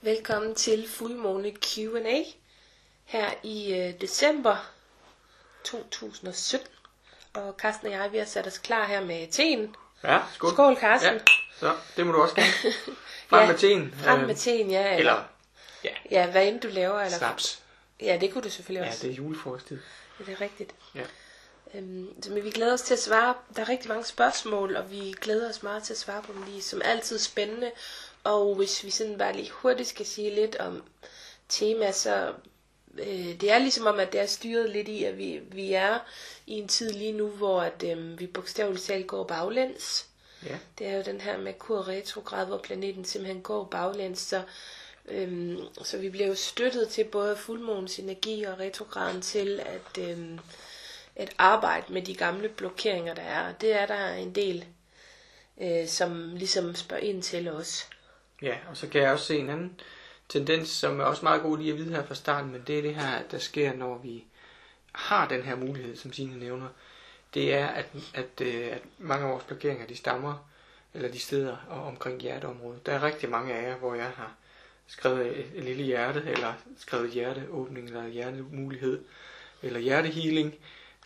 Velkommen til Fuldmåne Q&A her i øh, december 2017. Og Carsten og jeg, vi har sat os klar her med teen. Ja, skål. Skål, Carsten. Ja, så det må du også gerne. Frem Ja, med teen. Frem Øh, med teen, ja. Eller, ja, Ja, hvad end du laver. Eller... snaps. Ja, det kunne du selvfølgelig Ja, også. det er julefrokosttid. Ja, det er rigtigt. Ja. Øhm, så men vi glæder os til at svare. Der er rigtig mange spørgsmål, og vi glæder os meget til at svare på dem. De er som altid spændende. Og hvis vi sådan bare lige hurtigt skal sige lidt om tema, så øh, det er ligesom om, at det er styret lidt i, at vi, vi er i en tid lige nu, hvor at, øh, vi bogstaveligt talt går baglæns. Ja. Det er jo den her Merkur retrograd, hvor planeten simpelthen går baglæns, så, øhm, så vi bliver jo støttet til både fuldmånens energi og retrograden til at, øhm, at arbejde med de gamle blokeringer, der er. Det er der en del, øh, som ligesom spørger ind til os ja, og så kan jeg også se en anden tendens, som er også meget god lige at vide her fra starten, men det er det her, der sker, når vi har den her mulighed, som Signe nævner. Det er, at, at, øh, at mange af vores blokeringer, de stammer, eller de steder omkring hjerteområdet. Der er rigtig mange af jer, hvor jeg har skrevet et, lille hjerte, eller skrevet hjerteåbning, eller hjertemulighed, eller hjertehealing,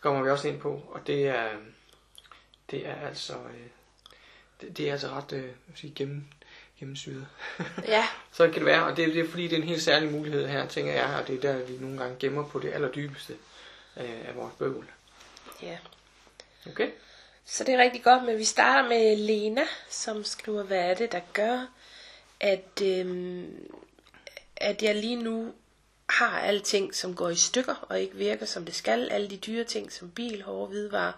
kommer vi også ind på, og det er, det er altså, øh, det, det er altså ret, øh, hvad skal jeg sige, gennem, gennemsyret. Ja, Så kan det være, og det, det er fordi, det er en helt særlig mulighed her, tænker jeg, og det er der, vi nogle gange gemmer på det allerdybeste øh, af vores bøvl. ja. Okay? Så det er rigtig godt, men vi starter med Lena, som skriver, hvad er det, der gør, at, øhm, at jeg lige nu har alting, som går i stykker og ikke virker, som det skal. Alle de dyre ting, som bil, hårde hvidevarer,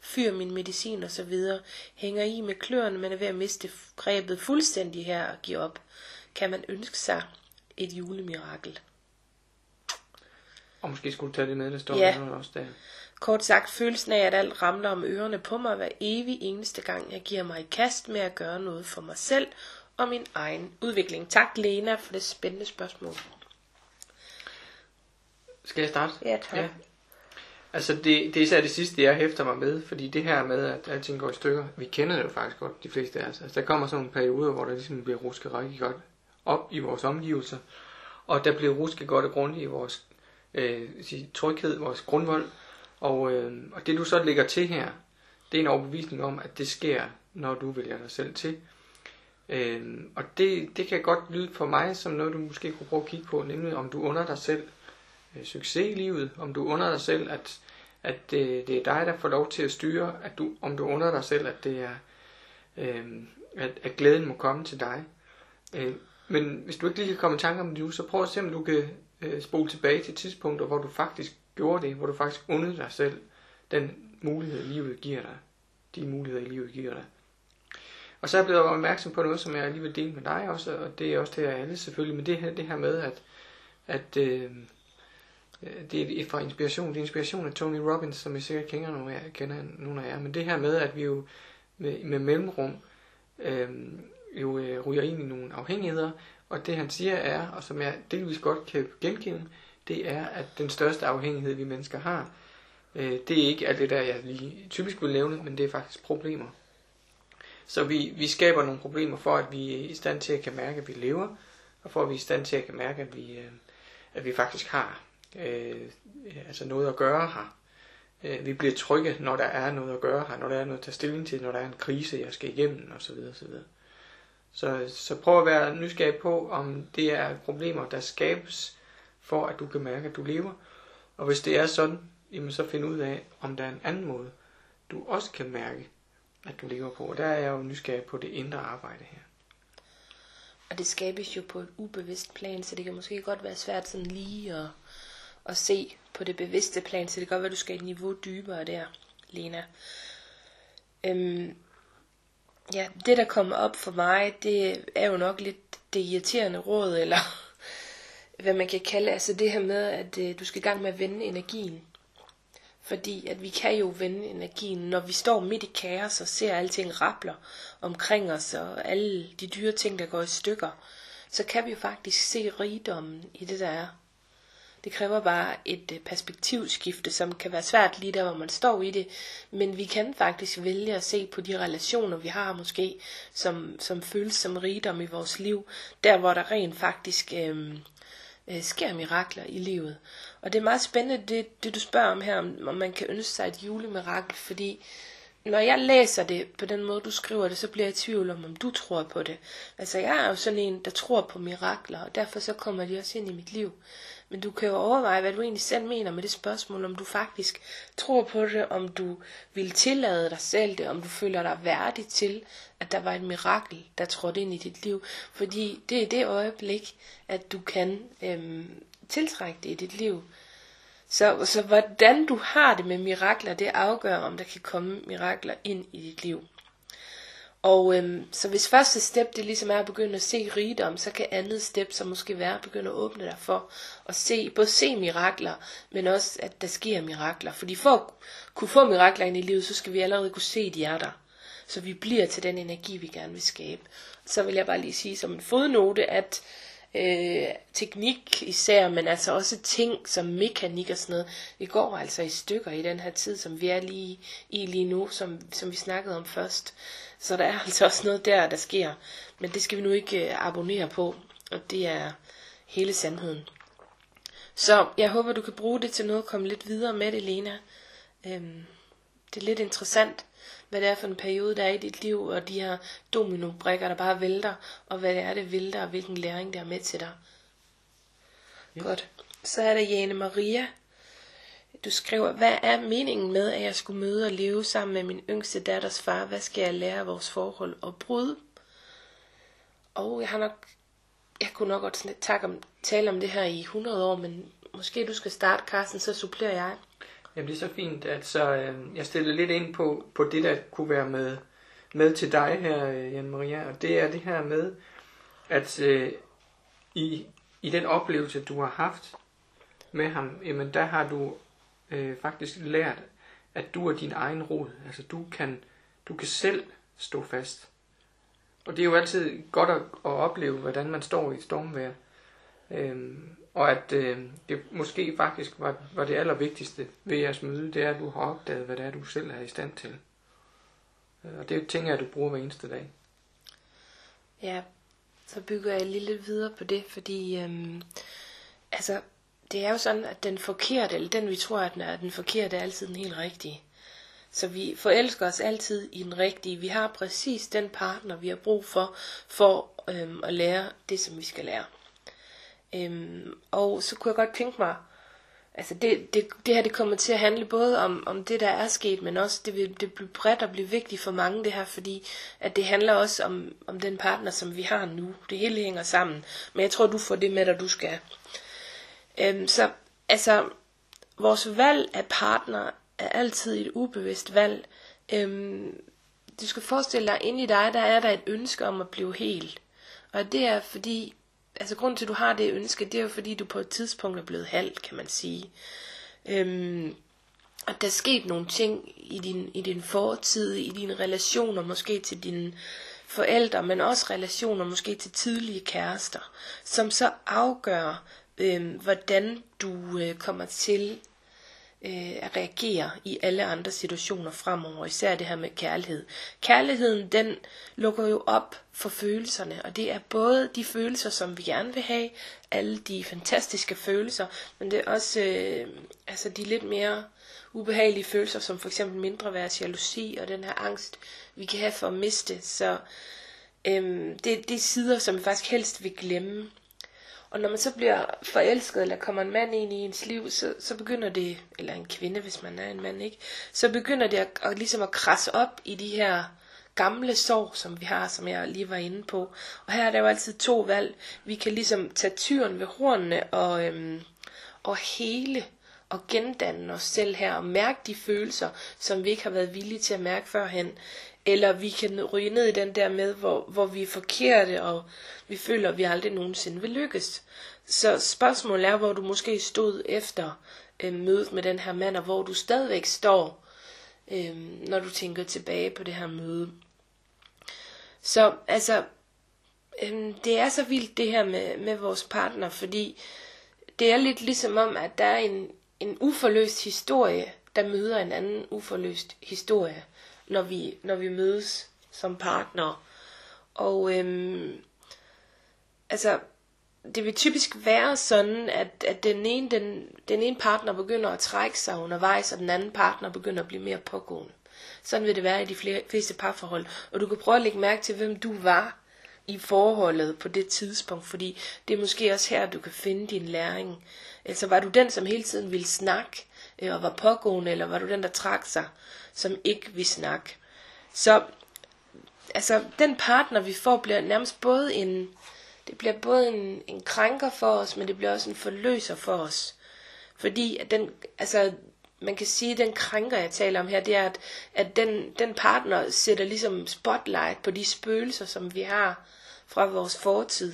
fyr, min medicin og så videre, hænger i med kløerne, men er ved at miste grebet fuldstændig her og give op. Kan man ønske sig et julemirakel? Og måske skulle du tage det med, der står Ja. der også der. Kort sagt, følelsen af, at alt ramler om ørerne på mig hver evig eneste gang, jeg giver mig i kast med at gøre noget for mig selv og min egen udvikling. Tak, Lena, for det spændende spørgsmål. Skal jeg starte? Ja, tak. Ja. Altså, det, det er især det sidste, jeg hæfter mig med, fordi det her med, at alting går i stykker, vi kender det jo faktisk godt, de fleste af os. Altså, der kommer sådan nogle perioder, hvor der ligesom bliver rusket rigtig godt op i vores omgivelser, og der bliver rusket godt og grundigt i vores øh, sige, tryghed, vores grundvold, og, øh, og det du så lægger til her, det er en overbevisning om, at det sker, når du vælger dig selv til. Øh, og det, det kan godt lyde for mig som noget, du måske kunne prøve at kigge på, nemlig om du under dig selv øh, succes i livet, om du under dig selv, at, at det, det er dig, der får lov til at styre, at du, om du under dig selv, at det er, øh, at, at glæden må komme til dig. Øh, men hvis du ikke lige kan komme i tanke om det nu, så prøv at se, om du kan øh, spole tilbage til tidspunkter, hvor du faktisk gjorde det, hvor du faktisk undede dig selv den mulighed, livet giver dig. De muligheder, livet giver dig. Og så er jeg blevet opmærksom på noget, som jeg lige vil dele med dig også, og det er også det af alle selvfølgelig, men det her, det her med, at, at Øh, Øh, det er fra inspiration. Det er inspiration af Tony Robbins, som I sikkert kender nogle af, kender nogle af jer. Men det her med, at vi jo med, med mellemrum øh, jo øh, ryger ind i nogle afhængigheder, og det han siger er, og som jeg delvis godt kan genkende, det er, at den største afhængighed, vi mennesker har, øh, det er ikke alt det der, jeg lige typisk vil nævne, men det er faktisk problemer. Så vi, vi skaber nogle problemer for, at vi er i stand til at kan mærke, at vi lever, og for at vi er i stand til at kan mærke, at vi, øh, at vi faktisk har øh, altså noget at gøre her. Øh, vi bliver trygge, når der er noget at gøre her, når der er noget at tage stilling til, når der er en krise, jeg skal igennem osv. osv. Så, så prøv at være nysgerrig på, om det er problemer, der skabes for, at du kan mærke, at du lever. Og hvis det er sådan, jamen så find ud af, om der er en anden måde, du også kan mærke, at du lever på. Og der er jeg jo nysgerrig på det indre arbejde her. Og det skabes jo på et ubevidst plan, så det kan måske godt være svært sådan lige at, at se på det bevidste plan, så det kan godt være, at du skal et niveau dybere der, Lena. Øhm, ja, det der kommer op for mig, det er jo nok lidt det irriterende råd, eller hvad man kan kalde, altså det her med, at øh, du skal i gang med at vende energien. Fordi at vi kan jo vende energien, når vi står midt i kaos og ser alting rapler omkring os, og alle de dyre ting, der går i stykker, så kan vi jo faktisk se rigdommen i det, der er. Det kræver bare et øh, perspektivskifte, som kan være svært lige der, hvor man står i det. Men vi kan faktisk vælge at se på de relationer, vi har måske, som, som føles som rigdom i vores liv. Der, hvor der rent faktisk øh, øh, sker mirakler i livet. Og det er meget spændende, det, det du spørger om her, om, om man kan ønske sig et julemirakel, fordi når jeg læser det på den måde, du skriver det, så bliver jeg i tvivl om, om du tror på det. Altså, jeg er jo sådan en, der tror på mirakler, og derfor så kommer de også ind i mit liv. Men du kan jo overveje, hvad du egentlig selv mener med det spørgsmål, om du faktisk tror på det, om du vil tillade dig selv det, om du føler dig værdig til, at der var et mirakel, der trådte ind i dit liv. Fordi det er det øjeblik, at du kan øhm, tiltrække det i dit liv. Så, så hvordan du har det med mirakler, det afgør, om der kan komme mirakler ind i dit liv. Og øhm, så hvis første step det ligesom er at begynde at se rigdom, så kan andet step så måske være at begynde at åbne dig for at se, både se mirakler, men også at der sker mirakler. Fordi for at kunne få mirakler ind i livet, så skal vi allerede kunne se, at de er der. Så vi bliver til den energi, vi gerne vil skabe. Så vil jeg bare lige sige som en fodnote, at øh, teknik især, men altså også ting som mekanik og sådan noget. Det går altså i stykker i den her tid, som vi er lige i lige nu, som, som vi snakkede om først. Så der er altså også noget der, der sker. Men det skal vi nu ikke øh, abonnere på, og det er hele sandheden. Så jeg håber, du kan bruge det til noget, komme lidt videre med det, Lena. Øhm, det er lidt interessant, hvad det er for en periode, der er i dit liv, og de her dominobrikker, der bare vælter, og hvad det er, det vælter, og hvilken læring der er med til dig. Yes. Godt. Så er der Jane Maria. Du skriver, hvad er meningen med, at jeg skulle møde og leve sammen med min yngste datters far? Hvad skal jeg lære af vores forhold og brud? Og jeg har nok, jeg kunne nok godt tak om, tale om det her i 100 år, men måske du skal starte, Carsten, så supplerer jeg. Jamen det er så fint, at så, øh, jeg stiller lidt ind på, på det, der kunne være med, med til dig her, øh, Jan Maria, og det er det her med, at øh, i, i den oplevelse, du har haft med ham, jamen der har du øh, faktisk lært, at du er din egen rod. Altså du kan, du kan selv stå fast. Og det er jo altid godt at, at opleve, hvordan man står i et stormvejr. Øhm, og at øh, det måske faktisk var, var det allervigtigste ved jeres møde, det er, at du har opdaget, hvad det er, du selv er i stand til. Øh, og det tænker jeg, at du bruger hver eneste dag. Ja, så bygger jeg lige lidt videre på det, fordi øhm, altså, det er jo sådan, at den forkerte, eller den vi tror, at den er den forkerte, er altid den helt rigtige. Så vi forelsker os altid i den rigtige. Vi har præcis den partner, vi har brug for, for øhm, at lære det, som vi skal lære. Øhm, og så kunne jeg godt tænke mig, altså det, det, det her det kommer til at handle både om, om det, der er sket, men også det vil det blive bredt og blive vigtigt for mange det her, fordi at det handler også om, om den partner, som vi har nu. Det hele hænger sammen. Men jeg tror, du får det med dig, du skal. Øhm, så altså, vores valg af partner er altid et ubevidst valg. Øhm, du skal forestille dig, inde i dig, der er der et ønske om at blive helt. Og det er fordi, altså grund til, at du har det ønske, det er jo fordi, du på et tidspunkt er blevet halvt, kan man sige. Øhm, at der er sket nogle ting i din, i din fortid, i dine relationer, måske til dine forældre, men også relationer måske til tidlige kærester, som så afgør, øh, hvordan du øh, kommer til øh, at reagere i alle andre situationer fremover, især det her med kærlighed. Kærligheden, den lukker jo op for følelserne, og det er både de følelser, som vi gerne vil have, alle de fantastiske følelser, men det er også øh, altså de lidt mere ubehagelige følelser, som for eksempel mindre værds jalousi og den her angst, vi kan have for at miste. Så øh, det, det er sider, som vi faktisk helst vil glemme. Og når man så bliver forelsket, eller kommer en mand ind i ens liv, så, så begynder det, eller en kvinde, hvis man er en mand, ikke? Så begynder det at, at, ligesom at krasse op i de her gamle sorg, som vi har, som jeg lige var inde på. Og her er der jo altid to valg. Vi kan ligesom tage tyren ved hornene og, øhm, og hele og gendanne os selv her og mærke de følelser, som vi ikke har været villige til at mærke førhen. Eller vi kan ryge ned i den der med, hvor, hvor vi er forkerte, og vi føler, at vi aldrig nogensinde vil lykkes. Så spørgsmålet er, hvor du måske stod efter øh, mødet med den her mand, og hvor du stadigvæk står, øh, når du tænker tilbage på det her møde. Så altså, øh, det er så vildt det her med, med vores partner, fordi det er lidt ligesom om, at der er en, en uforløst historie, der møder en anden uforløst historie, når vi, når vi mødes som partnere. Og øhm, altså, det vil typisk være sådan, at, at den, ene, den, den ene partner begynder at trække sig undervejs, og den anden partner begynder at blive mere pågående. Sådan vil det være i de flere, fleste parforhold. Og du kan prøve at lægge mærke til, hvem du var i forholdet på det tidspunkt, fordi det er måske også her, du kan finde din læring. Altså var du den, som hele tiden ville snakke og var pågående, eller var du den, der trak sig, som ikke vil snakke? Så altså, den partner, vi får, bliver nærmest både en, det bliver både en, en krænker for os, men det bliver også en forløser for os. Fordi at den, altså, man kan sige, at den krænker, jeg taler om her, det er, at, at den, den partner sætter ligesom spotlight på de spøgelser, som vi har fra vores fortid.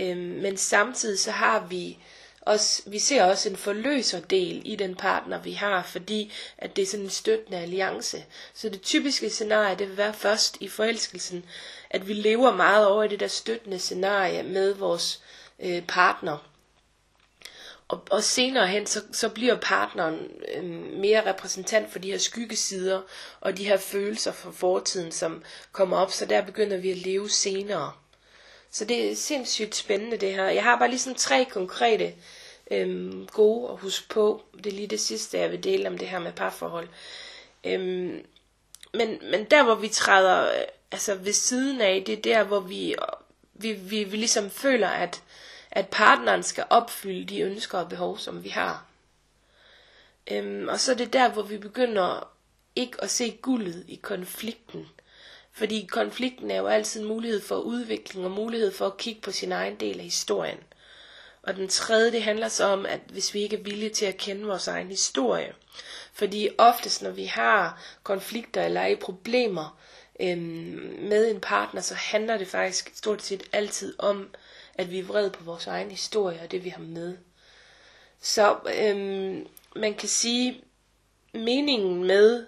Øhm, men samtidig så har vi også, vi ser også en forløserdel i den partner, vi har, fordi at det er sådan en støttende alliance. Så det typiske scenarie, det vil være først i forelskelsen, at vi lever meget over i det der støttende scenarie med vores øh, partner. Og, og senere hen, så, så bliver partneren øh, mere repræsentant for de her skyggesider og de her følelser fra fortiden, som kommer op, så der begynder vi at leve senere. Så det er sindssygt spændende det her. Jeg har bare lige sådan tre konkrete øhm, gode at huske på. Det er lige det sidste, jeg vil dele om det her med parforhold. Øhm, men, men der, hvor vi træder øh, altså ved siden af, det er der, hvor vi, vi, vi, vi ligesom føler, at, at partneren skal opfylde de ønsker og behov, som vi har. Øhm, og så er det der, hvor vi begynder ikke at se guldet i konflikten. Fordi konflikten er jo altid en mulighed for udvikling og mulighed for at kigge på sin egen del af historien. Og den tredje, det handler så om, at hvis vi ikke er villige til at kende vores egen historie. Fordi oftest, når vi har konflikter eller er i problemer øhm, med en partner, så handler det faktisk stort set altid om, at vi er vrede på vores egen historie og det, vi har med. Så øhm, man kan sige, meningen med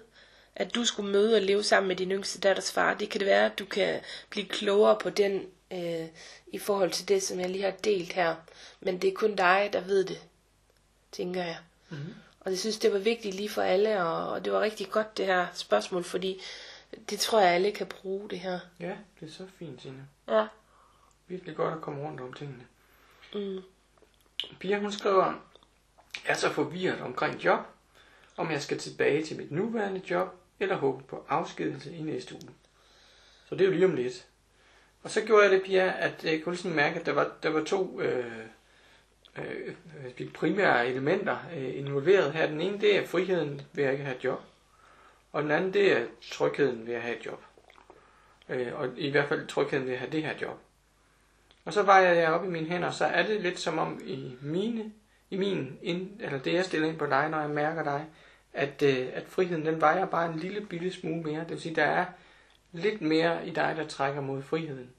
at du skulle møde og leve sammen med din yngste datters far, det kan det være, at du kan blive klogere på den øh, i forhold til det, som jeg lige har delt her. Men det er kun dig, der ved det, tænker jeg. Mm-hmm. Og jeg synes, det var vigtigt lige for alle, og, og det var rigtig godt det her spørgsmål, fordi det tror jeg, alle kan bruge det her. Ja, det er så fint, Signe. Ja. Virkelig godt at komme rundt om tingene. Mm. Pia, hun skriver, jeg er så forvirret omkring job, om jeg skal tilbage til mit nuværende job, eller håb på afskedelse i næste uge. Så det er jo lige om lidt. Og så gjorde jeg det, Pia, at jeg kunne sådan mærke, at der var, der var to øh, øh, primære elementer øh, involveret her. Den ene, det er friheden ved at ikke have et job. Og den anden, det er trygheden ved at have et job. Øh, og i hvert fald trygheden ved at have det her job. Og så vejer jeg op i mine hænder, så er det lidt som om i mine, i min, ind, eller det jeg stiller ind på dig, når jeg mærker dig, at, øh, at friheden den vejer bare en lille bitte smule mere. Det vil sige, der er lidt mere i dig, der trækker mod friheden,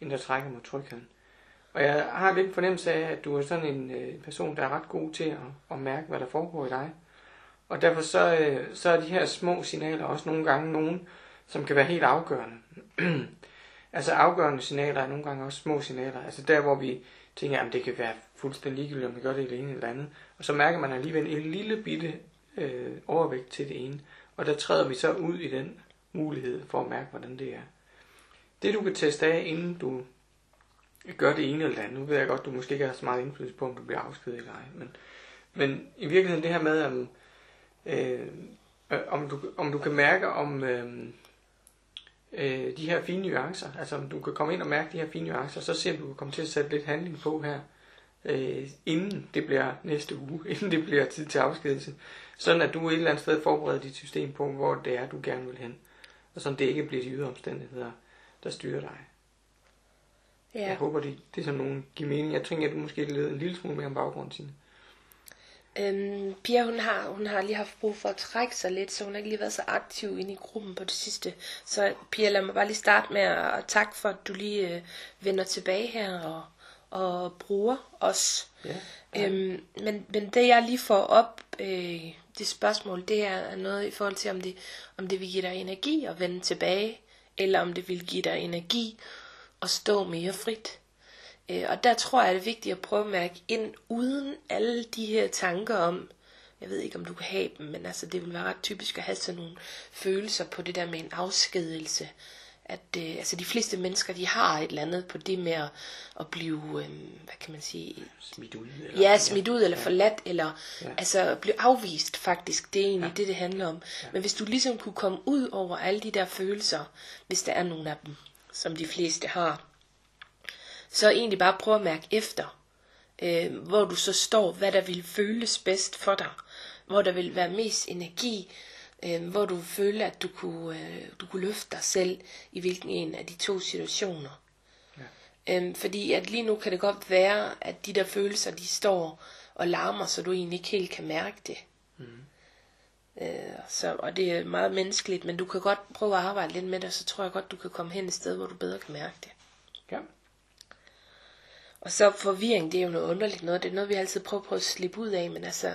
end der trækker mod trygheden. Og jeg har lidt fornemmelse af, at du er sådan en øh, person, der er ret god til at, at mærke, hvad der foregår i dig. Og derfor så, øh, så er de her små signaler også nogle gange nogen, som kan være helt afgørende. altså afgørende signaler er nogle gange også små signaler. Altså der, hvor vi tænker, at det kan være fuldstændig ligegyldigt, om vi gør det eller ene eller andet. Og så mærker man alligevel en lille bitte øh, overvægt til det ene. Og der træder vi så ud i den mulighed for at mærke, hvordan det er. Det du kan teste af, inden du gør det ene eller det andet. Nu ved jeg godt, du måske ikke har så meget indflydelse på, om du bliver afskedet eller ej. Men, men i virkeligheden det her med, om, øh, om, du, om du kan mærke, om øh, øh, de her fine nuancer, altså om du kan komme ind og mærke de her fine nuancer, så ser du, du komme til at sætte lidt handling på her, øh, inden det bliver næste uge, inden det bliver tid til afskedelse. Sådan at du et eller andet sted forbereder dit system på, hvor det er, du gerne vil hen. Og sådan det ikke bliver de ydre omstændigheder, der styrer dig. Ja. Jeg håber, det, det er sådan nogen giver mening. Jeg tænker, at du måske leder en lille smule mere om baggrunden, Tine. Øhm, Pia, hun har, hun har lige haft brug for at trække sig lidt, så hun har ikke lige været så aktiv inde i gruppen på det sidste. Så Pia, lad mig bare lige starte med at, at takke for, at du lige øh, vender tilbage her og, og bruger os. Ja, ja. Øhm, men, men det jeg lige får op, øh, det spørgsmål, det her er noget i forhold til, om det, om det vil give dig energi at vende tilbage, eller om det vil give dig energi at stå mere frit. Øh, og der tror jeg, det er vigtigt at prøve at mærke ind, uden alle de her tanker om, jeg ved ikke, om du kan have dem, men altså, det vil være ret typisk at have sådan nogle følelser på det der med en afskedelse. At øh, altså, de fleste mennesker, de har et eller andet på det med at, at blive, øh, hvad kan man sige, Smidt ud. Eller, Ja, smidt ud eller Ja. forladt, eller Ja. altså blive afvist faktisk. Det er egentlig ja. det, det handler om. Ja. Men hvis du ligesom kunne komme ud over alle de der følelser, hvis der er nogle af dem, som de fleste har, så egentlig bare prøve at mærke efter, øh, hvor du så står, hvad der vil føles bedst for dig, hvor der vil være mest energi, øh, hvor du føler, at du kunne, øh, du kunne løfte dig selv i hvilken en af de to situationer. Øhm, fordi at lige nu kan det godt være, at de der følelser, de står og larmer, så du egentlig ikke helt kan mærke det. Mm. Øh, så, og det er meget menneskeligt, men du kan godt prøve at arbejde lidt med det, og så tror jeg godt, du kan komme hen et sted, hvor du bedre kan mærke det. Og så forvirring, det er jo noget underligt noget. Det er noget, vi altid prøver på at slippe ud af, men altså,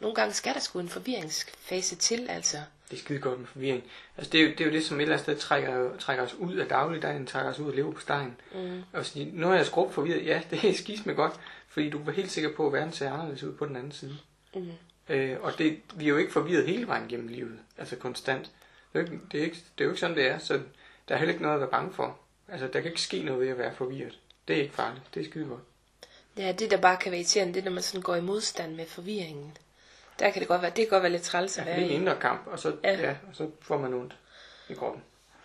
nogle gange skal der sgu en forvirringsfase til, altså. Det er skide godt med forvirring. Altså, det er jo det, er jo det som et eller andet sted trækker, trækker os ud af dagligdagen, trækker os ud af lever på stegen. Mm. Og sige, nu er jeg skrubt forvirret. Ja, det er skisme godt, fordi du var helt sikker på, at verden ser anderledes ud på den anden side. Mm. Øh, og det, vi er jo ikke forvirret hele vejen gennem livet, altså konstant. Det er, jo ikke, det, er ikke, det er jo ikke sådan, det er, så der er heller ikke noget at være bange for. Altså, der kan ikke ske noget ved at være forvirret. Det er ikke farligt, det er skide godt. Ja, det der bare kan være irriterende, det er, når man sådan går i modstand med forvirringen. Der kan det godt være, det kan godt være lidt træls Ja, at det er være en i. indre kamp, og så, ja. Ja. Ja, og så får man ondt i kroppen.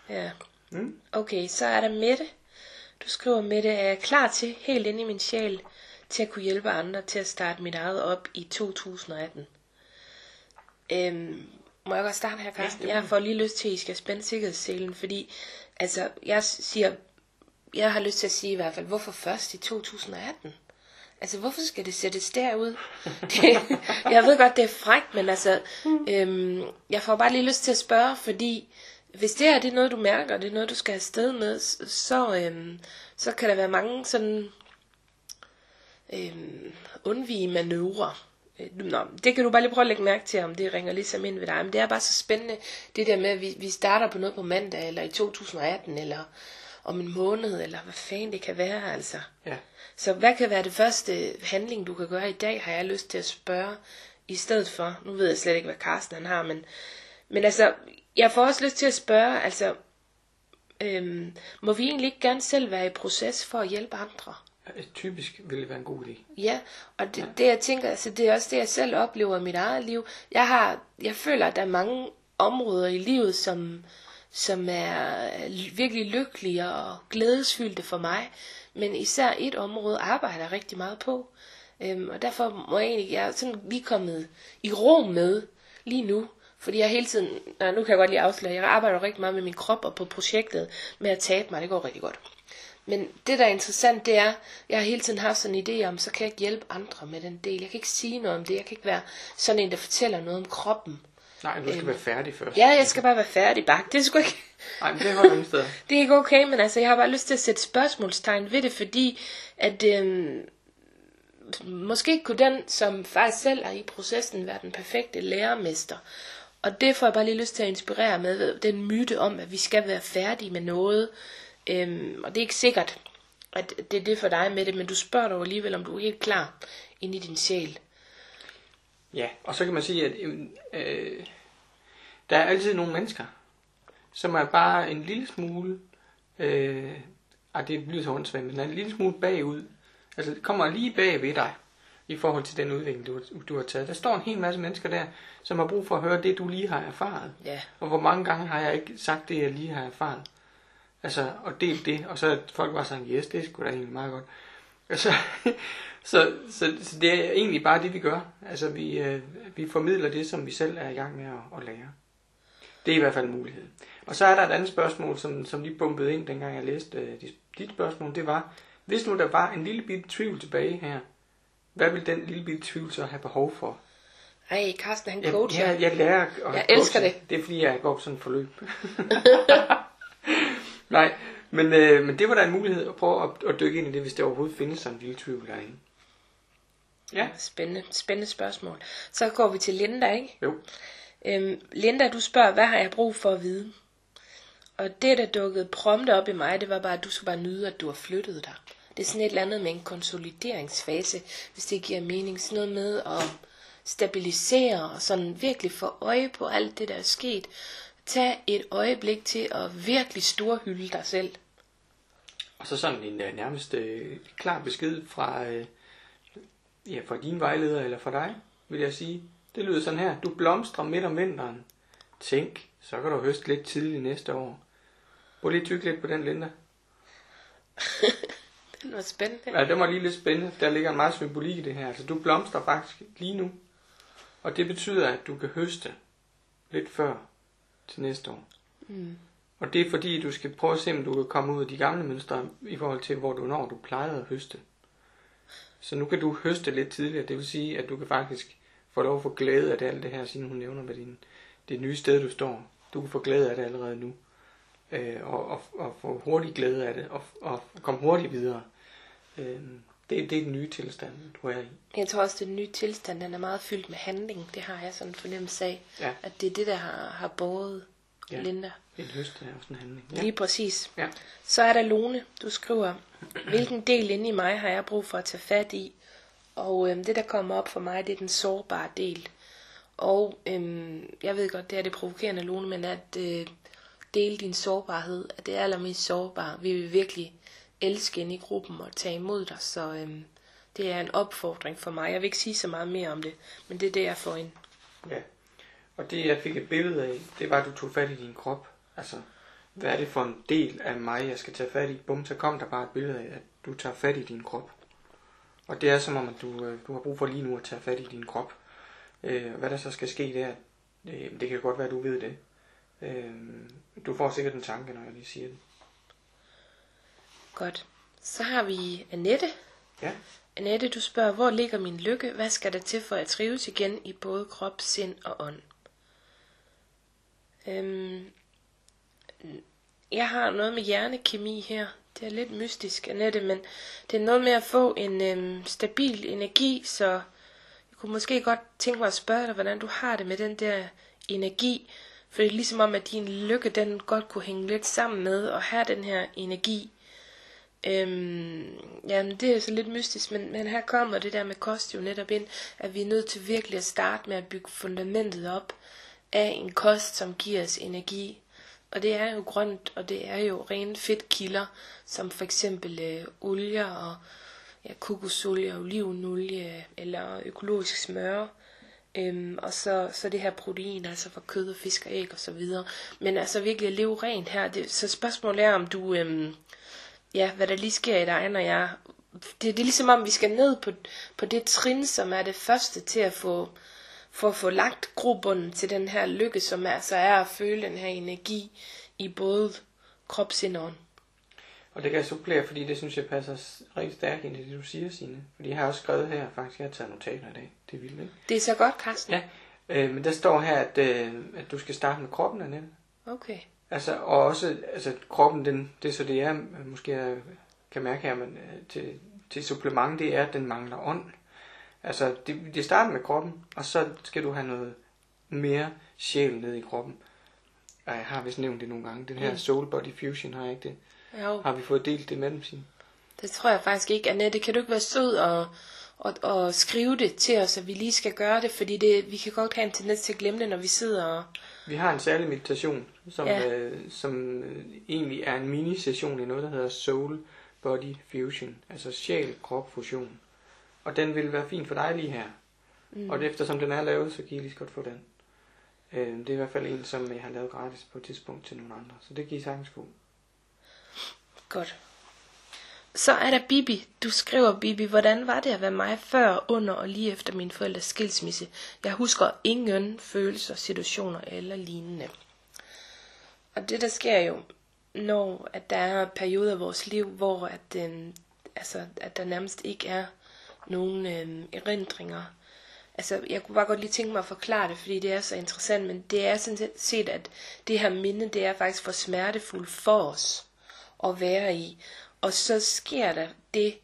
Ja. Mm? Okay, så er der Mette. Du skriver, Mette, er jeg klar til, helt inde i min sjæl, til at kunne hjælpe andre til at starte mit eget op i 2018? Øhm, må jeg godt starte her, Carsten? Ja, jeg får lige lyst til, at I skal spænde sikkerhedsselen, fordi altså, jeg siger, jeg har lyst til at sige i hvert fald, hvorfor først i 2018? Altså, hvorfor skal det sættes derud? Det, jeg ved godt, det er frækt, men altså, øhm, jeg får bare lige lyst til at spørge, fordi hvis det her det er noget, du mærker, det er noget, du skal afsted med, s- så, øhm, så kan der være mange sådan øhm, undvige manøvrer. Øh, Nå, det kan du bare lige prøve at lægge mærke til, om det ringer ligesom ind ved dig. Men det er bare så spændende, det der med, at vi, vi starter på noget på mandag, eller i 2018, eller om en måned, eller hvad fanden det kan være, altså. Ja. Så hvad kan være det første handling, du kan gøre i dag, har jeg lyst til at spørge, i stedet for, nu ved jeg slet ikke, hvad Carsten han har, men, men altså, jeg får også lyst til at spørge, altså, øhm, må vi egentlig ikke gerne selv være i proces for at hjælpe andre? Typisk vil det være en god idé. Ja, og det, det jeg tænker, altså det er også det, jeg selv oplever i mit eget liv. Jeg har, jeg føler, at der er mange områder i livet, som, som er øh, virkelig lykkelige og glædesfyldte for mig. Men især et område arbejder jeg rigtig meget på. Øhm, og derfor må jeg egentlig, jeg er sådan lige kommet i ro med lige nu. Fordi jeg hele tiden, nej, nu kan jeg godt lige afsløre, jeg arbejder rigtig meget med min krop og på projektet med at tabe mig. Det går rigtig godt. Men det, der er interessant, det er, jeg har hele tiden haft sådan en idé om, så kan jeg ikke hjælpe andre med den del. Jeg kan ikke sige noget om det. Jeg kan ikke være sådan en, der fortæller noget om kroppen. Nej, du skal være færdig først. Ja, jeg skal bare være færdig bak. Det er sgu ikke... Nej, men det holder ingen steder. Det er ikke okay, men altså, jeg har bare lyst til at sætte spørgsmålstegn ved det, fordi at øhm, måske kunne den, som faktisk selv er i processen, være den perfekte lærermester. Og det får jeg bare lige lyst til at inspirere med den myte om, at vi skal være færdige med noget. Øhm, og det er ikke sikkert, at det er det for dig med det, men du spørger dog alligevel, om du er helt klar inde i din sjæl. Ja, og så kan man sige, at øh, der er altid nogle mennesker, som er bare en lille smule, øh, ej, det lyder så åndssvagt, men er en lille smule bagud. Altså, kommer lige bag ved dig, i forhold til den udvikling, du, du har taget. Der står en hel masse mennesker der, som har brug for at høre det, du lige har erfaret. Ja. Og hvor mange gange har jeg ikke sagt det, jeg lige har erfaret? Altså, og delt det, og så er folk bare sagt, yes, det er sgu da egentlig meget godt. Altså, så, så, så det er egentlig bare det, vi gør. Altså, vi, øh, vi formidler det, som vi selv er i gang med at, at lære. Det er i hvert fald en mulighed. Og så er der et andet spørgsmål, som, som lige bumpede ind, dengang jeg læste øh, dit, dit spørgsmål. Det var, hvis nu der var en lille bitte tvivl tilbage her, hvad vil den lille bitte tvivl så have behov for? Ej, Carsten, han Jeg, coacher. jeg, jeg lærer at Jeg elsker coache. det. Det er fordi, jeg går på sådan et forløb. Nej, men, øh, men det var da en mulighed at prøve at, at dykke ind i det, hvis der overhovedet findes sådan en lille tvivl derinde. Ja. Spændende, spændende spørgsmål. Så går vi til Linda, ikke? Jo. Øhm, Linda, du spørger, hvad har jeg brug for at vide? Og det, der dukkede prompte op i mig, det var bare, at du skal bare nyde, at du har flyttet dig. Det er sådan et eller andet med en konsolideringsfase, hvis det giver mening. Sådan noget med at stabilisere og sådan virkelig få øje på alt det, der er sket. Tag et øjeblik til at virkelig storhylde dig selv. Og så sådan en uh, nærmest uh, klar besked fra, uh, ja, fra din vejleder eller fra dig, vil jeg sige. Det lyder sådan her. Du blomstrer midt om vinteren. Tænk, så kan du høste lidt tidligt næste år. Prøv lige tykke lidt på den, Linda. det var spændende. Ja, det var lige lidt spændende. Der ligger en meget symbolik i det her. Altså, du blomstrer faktisk lige nu. Og det betyder, at du kan høste lidt før til næste år. Mm. Og det er fordi, du skal prøve at se, om du kan komme ud af de gamle mønstre i forhold til, hvor du når du plejede at høste. Så nu kan du høste lidt tidligere. Det vil sige, at du kan faktisk få lov at få glæde af det, alt det her, siden hun nævner med din, det nye sted, du står. Du kan få glæde af det allerede nu. Øh, og, og, og få hurtig glæde af det, og, og komme hurtigt videre. Øh, det, det er den nye tilstand, du er i. Jeg tror også, at den nye tilstand den er meget fyldt med handling. Det har jeg sådan en fornemmelse af. Ja. At det er det, der har, har båret ja. Linda. En høst er også en handling. Ja. Lige præcis. Ja. Så er der Lone, du skriver, hvilken del inde i mig har jeg brug for at tage fat i? Og øhm, det, der kommer op for mig, det er den sårbare del. Og øhm, jeg ved godt, det er det provokerende, Lone, men at øh, dele din sårbarhed, at det er allermest sårbare. Vi vil virkelig elske ind i gruppen og tage imod dig, så øhm, det er en opfordring for mig. Jeg vil ikke sige så meget mere om det, men det er det, jeg får ind. Ja, og det jeg fik et billede af, det var, at du tog fat i din krop. Altså, hvad er det for en del af mig, jeg skal tage fat i? Bum, så kom der bare et billede af, at du tager fat i din krop. Og det er som om, at du, øh, du har brug for lige nu at tage fat i din krop. Øh, hvad der så skal ske der, øh, det kan godt være, at du ved det. Øh, du får sikkert en tanke, når jeg lige siger det. Godt. Så har vi Annette. Ja. Annette, du spørger, hvor ligger min lykke? Hvad skal der til for at trives igen i både krop, sind og ånd? Øhm, jeg har noget med hjernekemi her. Det er lidt mystisk, Annette, men det er noget med at få en øhm, stabil energi, så jeg kunne måske godt tænke mig at spørge dig, hvordan du har det med den der energi. For det er ligesom om, at din lykke, den godt kunne hænge lidt sammen med at have den her energi. Øhm, jamen, det er så lidt mystisk, men, men her kommer det der med kost jo netop ind, at vi er nødt til virkelig at starte med at bygge fundamentet op af en kost, som giver os energi. Og det er jo grønt, og det er jo rene fedtkilder, som for eksempel øh, olier og ja, kokosolie, olivenolie eller økologisk smør. Øhm, og så, så det her protein, altså fra kød og fisk og æg og så videre. Men altså virkelig at leve rent her. Det, så spørgsmålet er, om du, øhm, ja, hvad der lige sker i dig, når jeg... Det, det er ligesom om, vi skal ned på, på det trin, som er det første til at få, for at få lagt grobunden til den her lykke, som altså er at føle den her energi i både krop, sind og. Og det kan jeg supplere, fordi det synes jeg passer rigtig stærkt ind i det, du siger, Signe. Fordi jeg har også skrevet her, faktisk, jeg har taget notater i dag. Det er vildt, ikke? Det er så godt, Carsten. Ja, øh, men der står her, at, øh, at du skal starte med kroppen, Annette. Okay. Altså, og også, altså kroppen, den, det er så det er, måske kan mærke her, men øh, til, til supplement, det er, at den mangler ånd. Altså, det, det starter med kroppen, og så skal du have noget mere sjæl ned i kroppen. Og jeg har vist nævnt det nogle gange. Den her mm. Soul Body Fusion, har jeg ikke det? Jo. Har vi fået delt det med dem, Signe? Det tror jeg faktisk ikke. Annette, kan du ikke være sød og, og, og skrive det til os, at vi lige skal gøre det? Fordi det, vi kan godt have en tendens til at glemme det, når vi sidder og... Vi har en særlig meditation, som, Ja. øh, som øh, egentlig er en mini-session i noget, der hedder Soul Body Fusion. Altså sjæl-krop-fusion. Og den vil være fin for dig lige her. Mm. Og det, eftersom den er lavet, så kan I lige så godt få den. Øh, det er i hvert fald en, som jeg har lavet gratis på et tidspunkt til nogle andre. Så det kan I sagtens få. Godt. Så er der Bibi. Du skriver, Bibi, hvordan var det at være mig før, under og lige efter min forældres skilsmisse? Jeg husker ingen følelser, situationer eller lignende. Og det der sker jo, når at der er perioder af vores liv, hvor at, øhm, altså, at der nærmest ikke er nogen øh, erindringer. Altså, jeg kunne bare godt lige tænke mig at forklare det, fordi det er så interessant, men det er sådan set, at det her minde, det er faktisk for smertefuldt for os at være i. Og så sker der det,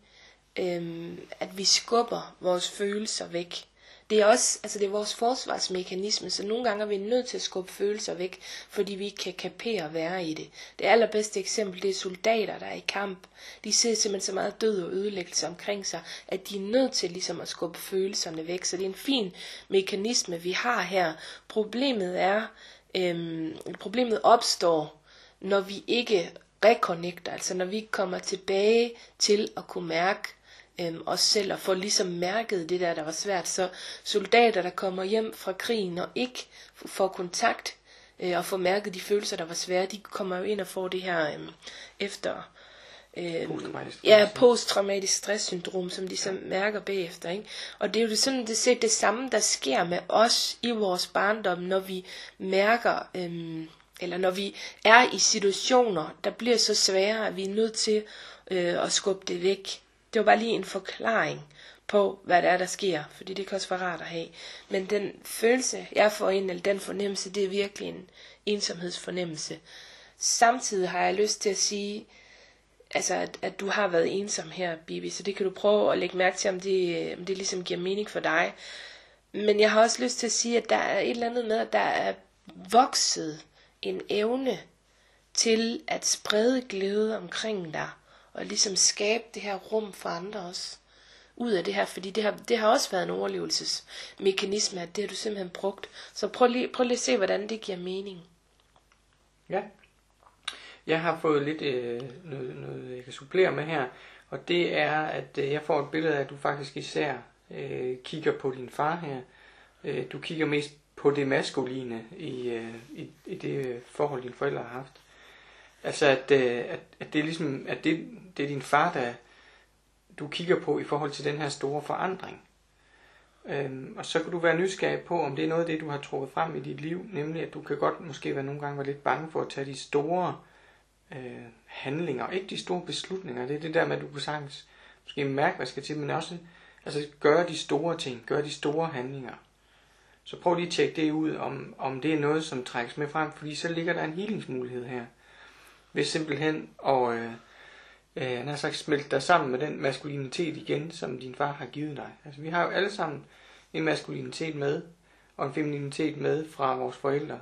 øhm, at vi skubber vores følelser væk det er også, altså det er vores forsvarsmekanisme, så nogle gange er vi nødt til at skubbe følelser væk, fordi vi ikke kan kapere at være i det. Det allerbedste eksempel, det er soldater, der er i kamp. De ser simpelthen så meget død og ødelæggelse omkring sig, at de er nødt til ligesom at skubbe følelserne væk. Så det er en fin mekanisme, vi har her. Problemet er, øhm, problemet opstår, når vi ikke reconnecter, altså når vi kommer tilbage til at kunne mærke øhm, os selv og får ligesom mærket det der, der var svært. Så soldater, der kommer hjem fra krigen og ikke får kontakt øh, og får mærket de følelser, der var svære, de kommer jo ind og får det her øhm, efter øh, Posttraumatisk ja, stress. posttraumatisk stresssyndrom, som de så mærker bagefter. Ikke? Og det er jo sådan, det, er det samme, der sker med os i vores barndom, når vi mærker, øhm, eller når vi er i situationer, der bliver så svære, at vi er nødt til øh, at skubbe det væk. Det var bare lige en forklaring på, hvad det er, der sker, fordi det kan også være rart at have. Men den følelse, jeg får ind, eller den fornemmelse, det er virkelig en ensomhedsfornemmelse. Samtidig har jeg lyst til at sige, altså at, at du har været ensom her, Bibi, så det kan du prøve at lægge mærke til, om det, om det ligesom giver mening for dig. Men jeg har også lyst til at sige, at der er et eller andet med, at der er vokset en evne til at sprede glæde omkring dig, og ligesom skabe det her rum for andre også ud af det her, fordi det har, det har også været en overlevelsesmekanisme, at det har du simpelthen brugt. Så prøv lige, prøv lige at se, hvordan det giver mening. Ja. Jeg har fået lidt øh, noget, noget, jeg kan supplere med her, og det er, at øh, jeg får et billede af, at du faktisk især øh, kigger på din far her. Øh, du kigger mest på det maskuline i, øh, i, i det forhold, dine forældre har haft. Altså, at, øh, at, at det er ligesom, at det, det er din far, der du kigger på i forhold til den her store forandring. Øhm, og så kan du være nysgerrig på, om det er noget af det, du har trukket frem i dit liv, nemlig at du kan godt måske være nogle gange være lidt bange for at tage de store øh, handlinger, ikke de store beslutninger. Det er det der med, at du kan sagtens måske mærke, hvad skal til, men også altså, gøre de store ting, gøre de store handlinger. Så prøv lige at tjekke det ud, om, om det er noget, som trækkes med frem, fordi så ligger der en helingsmulighed her. Ved simpelthen at øh, øh, han har sagt, smelte dig sammen med den maskulinitet igen, som din far har givet dig. Altså, vi har jo alle sammen en maskulinitet med, og en femininitet med fra vores forældre.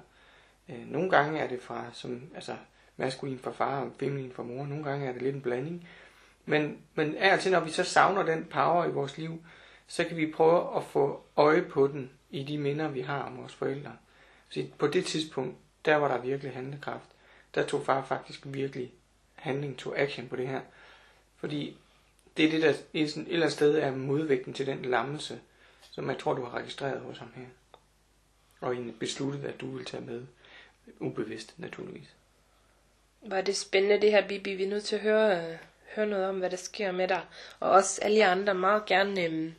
Øh, nogle gange er det fra, som, altså, maskulin fra far og feminin fra mor. Nogle gange er det lidt en blanding. Men, men af og til, når vi så savner den power i vores liv, så kan vi prøve at få øje på den i de minder, vi har om vores forældre. Så på det tidspunkt, der var der virkelig handlekraft. Der tog far faktisk virkelig handling to action på det her. Fordi det er det, der et eller andet sted er modvægten til den lammelse, som jeg tror, du har registreret hos ham her. Og egentlig besluttet, at du vil tage med. Ubevidst, naturligvis. Var det spændende det her, Bibi. Vi er nødt til at høre, høre noget om, hvad der sker med dig. Og også alle jer andre meget gerne øhm,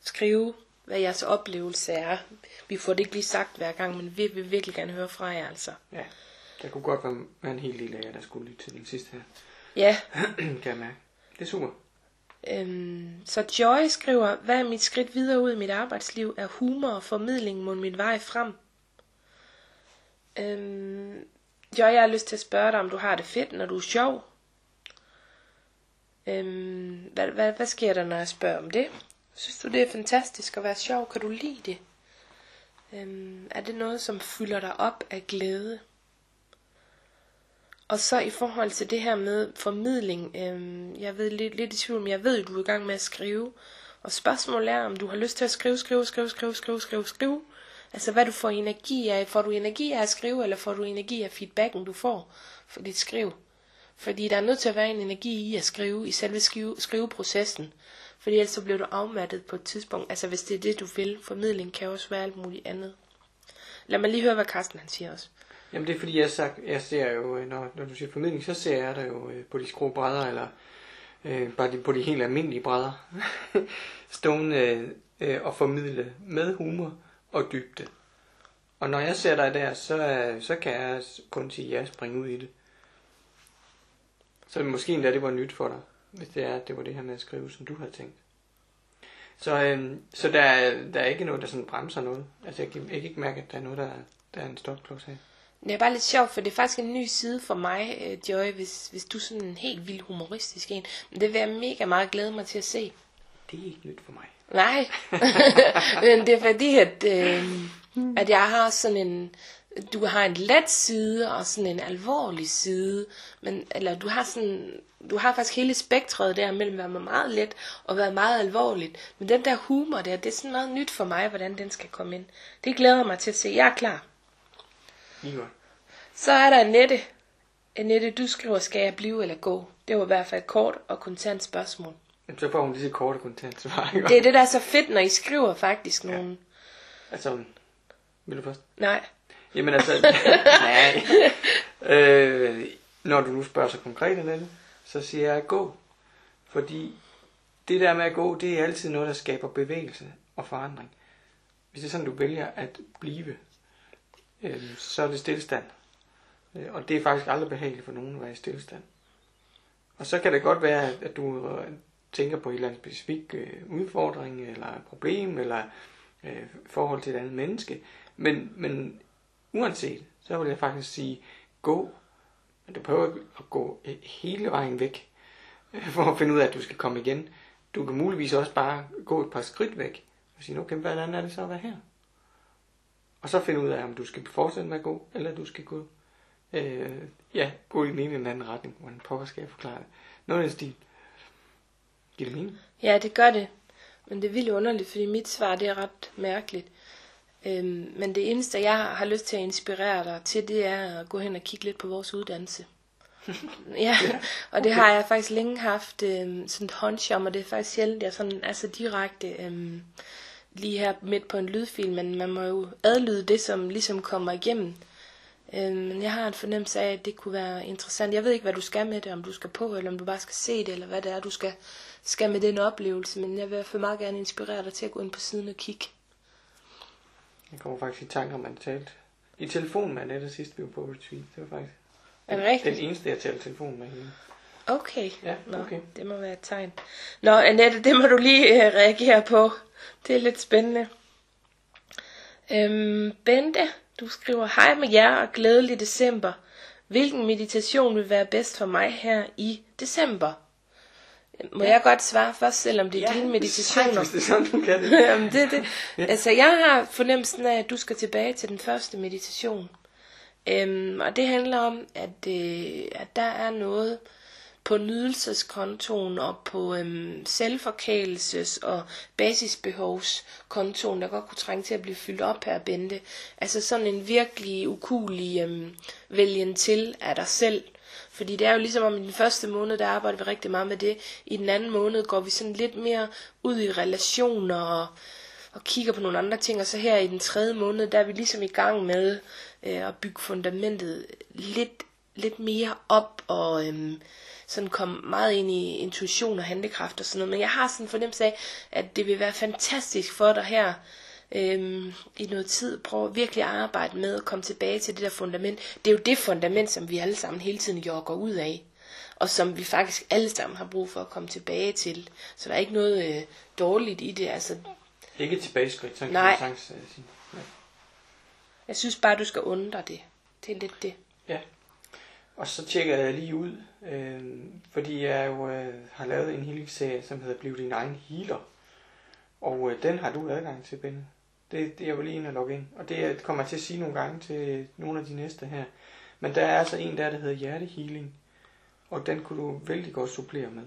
skrive, hvad jeres oplevelse er. Vi får det ikke lige sagt hver gang, men vi vil virkelig gerne høre fra jer, altså. Ja, der kunne godt være, være en hel del af jer, der skulle lytte til den sidste her. Ja, kan jeg mærke. Det er super. Øhm, så Joy skriver, hvad er mit skridt videre ud i mit arbejdsliv? Er humor og formidling mod min vej frem? Øhm, Joy, jeg har lyst til at spørge dig, om du har det fedt, når du er sjov? Øhm, hvad, hvad, hvad sker der, når jeg spørger om det? Synes du, det er fantastisk at være sjov? Kan du lide det? Øhm, er det noget, som fylder dig op af glæde? Og så i forhold til det her med formidling, øh, jeg ved lidt, lidt i tvivl, men jeg ved, at du er i gang med at skrive. Og spørgsmålet er, om du har lyst til at skrive, skrive, skrive, skrive, skrive, skrive, skrive. Altså hvad du får energi af. Får du energi af at skrive, eller får du energi af feedbacken, du får for dit skriv? Fordi der er nødt til at være en energi i at skrive, i selve skrive, skriveprocessen. Fordi ellers så bliver du afmattet på et tidspunkt. Altså hvis det er det, du vil. Formidling kan også være alt muligt andet. Lad mig lige høre, hvad Carsten han siger også. Jamen det er fordi, jeg, sagt, jeg ser jo, øh, når, når du siger formidling, så ser jeg der jo øh, på de skrå brædder, eller øh, bare de, på de helt almindelige brædder, stående øh, øh, og formidle med humor og dybde. Og når jeg ser dig der, så, øh, så kan jeg kun sige ja, springe ud i det. Så måske endda det var nyt for dig, hvis det er, at det var det her med at skrive, som du havde tænkt. Så, øh, så der, der er ikke noget, der sådan bremser noget. Altså jeg kan, jeg kan ikke mærke, at der er noget, der, der er en stopklods her. Det er bare lidt sjovt, for det er faktisk en ny side for mig, øh, Joy, hvis, hvis du er sådan en helt vild humoristisk en. Men det vil jeg mega meget glæde mig til at se. det er ikke nyt for mig. Nej, men det er fordi, at, øh, at jeg har sådan en, du har en let side og sådan en alvorlig side, men, eller du har sådan, du har faktisk hele spektret der mellem at være meget let og være meget alvorligt. Men den der humor der, det er sådan meget nyt for mig, hvordan den skal komme ind. Det glæder mig til at se. Jeg er klar. Lige godt. Så er der Annette. Annette, du skriver, skal jeg blive eller gå? Det var i hvert fald et kort og kontant spørgsmål. Jamen, så får hun lige så kort og kontant svar. ikke? Det er det, der er så fedt, når I skriver faktisk nogle... Altså, vil du først? Nej. Jamen altså, nej. Øh, når du nu spørger så konkret det, så siger jeg gå. Fordi det der med at gå, det er altid noget, der skaber bevægelse og forandring. Hvis det er sådan, du vælger at blive, øh, så er det stillestand. Øh, og det er faktisk aldrig behageligt for nogen at være i stillestand. Og så kan det godt være, at, du øh, tænker på en eller anden specifik øh, udfordring, eller problem, eller øh, forhold til et andet menneske. Men, men uanset, så vil jeg faktisk sige, gå. Men du prøver at gå hele vejen væk, øh, for at finde ud af, at du skal komme igen. Du kan muligvis også bare gå et par skridt væk, og sige, okay, hvordan er det så at være her? Og så finde ud af, om du skal fortsætte med at gå, eller du skal gå, øh, ja, gå i den ene eller den anden retning. Hvordan pokker skal jeg forklare det? Noget af den stil. Giver det mening? Ja, det gør det. Men det er vildt underligt, fordi mit svar det er ret mærkeligt. Øhm, men det eneste, jeg har lyst til at inspirere dig til, det er at gå hen og kigge lidt på vores uddannelse. ja, og det har jeg faktisk længe haft øhm, sådan et hunch om, og det er faktisk sjældent, jeg sådan er så direkte øhm, lige her midt på en lydfil, men man må jo adlyde det, som ligesom kommer igennem. Øhm, men jeg har en fornemmelse af, at det kunne være interessant. Jeg ved ikke, hvad du skal med det, om du skal på, eller om du bare skal se det, eller hvad det er, du skal, skal med den oplevelse. Men jeg vil i hvert fald meget gerne inspirere dig til at gå ind på siden og kigge. Jeg kommer faktisk i tanke om, at jeg talte i telefon med Annette sidst, vi var på retreat. Det var faktisk Er det den rigtigt? eneste, jeg talte telefon med hende. Okay. Ja, Nå, okay. det må være et tegn. Nå, Annette, det må du lige uh, reagere på. Det er lidt spændende. Øhm, Bente, du skriver, hej med jer og glædelig december. Hvilken meditation vil være bedst for mig her i december? Må ja. jeg godt svare først, selvom det er ja, dine meditationer? Hvis det er sådan, du kan det. Jamen, det, det. Altså, jeg har fornemmelsen af, at du skal tilbage til den første meditation. Øhm, og det handler om, at, øh, at der er noget på nydelseskontoen og på øhm, selvforkælelses- og basisbehovskontoen, der godt kunne trænge til at blive fyldt op her, Bente. Altså sådan en virkelig ukulig øhm, vælgen til af dig selv. Fordi det er jo ligesom om i den første måned, der arbejder vi rigtig meget med det. I den anden måned går vi sådan lidt mere ud i relationer og, og kigger på nogle andre ting. Og så her i den tredje måned, der er vi ligesom i gang med øh, at bygge fundamentet lidt, lidt mere op og øhm, sådan komme meget ind i intuition og handlekraft og sådan noget. Men jeg har sådan en fornemmelse af, at det vil være fantastisk for dig her øhm, i noget tid. Prøv at virkelig arbejde med at komme tilbage til det der fundament. Det er jo det fundament, som vi alle sammen hele tiden jogger ud af. Og som vi faktisk alle sammen har brug for at komme tilbage til. Så der er ikke noget øh, dårligt i det. Altså, Ikke et tilbageskridt, sådan Nej. kan man sagtens øh, sige. Ja. jeg synes bare, du skal undre det. Det er lidt det. ja. Og så tjekker jeg lige ud, øh, fordi jeg jo øh, har lavet en healing-serie, som hedder Bliv din egen healer. Og øh, den har du adgang til, Benne. Det, det er jeg vil lige ind og logge ind. Og det kommer jeg til at sige nogle gange til nogle af de næste her. Men der er altså en der, der hedder hjertehealing. Og den kunne du vældig godt supplere med.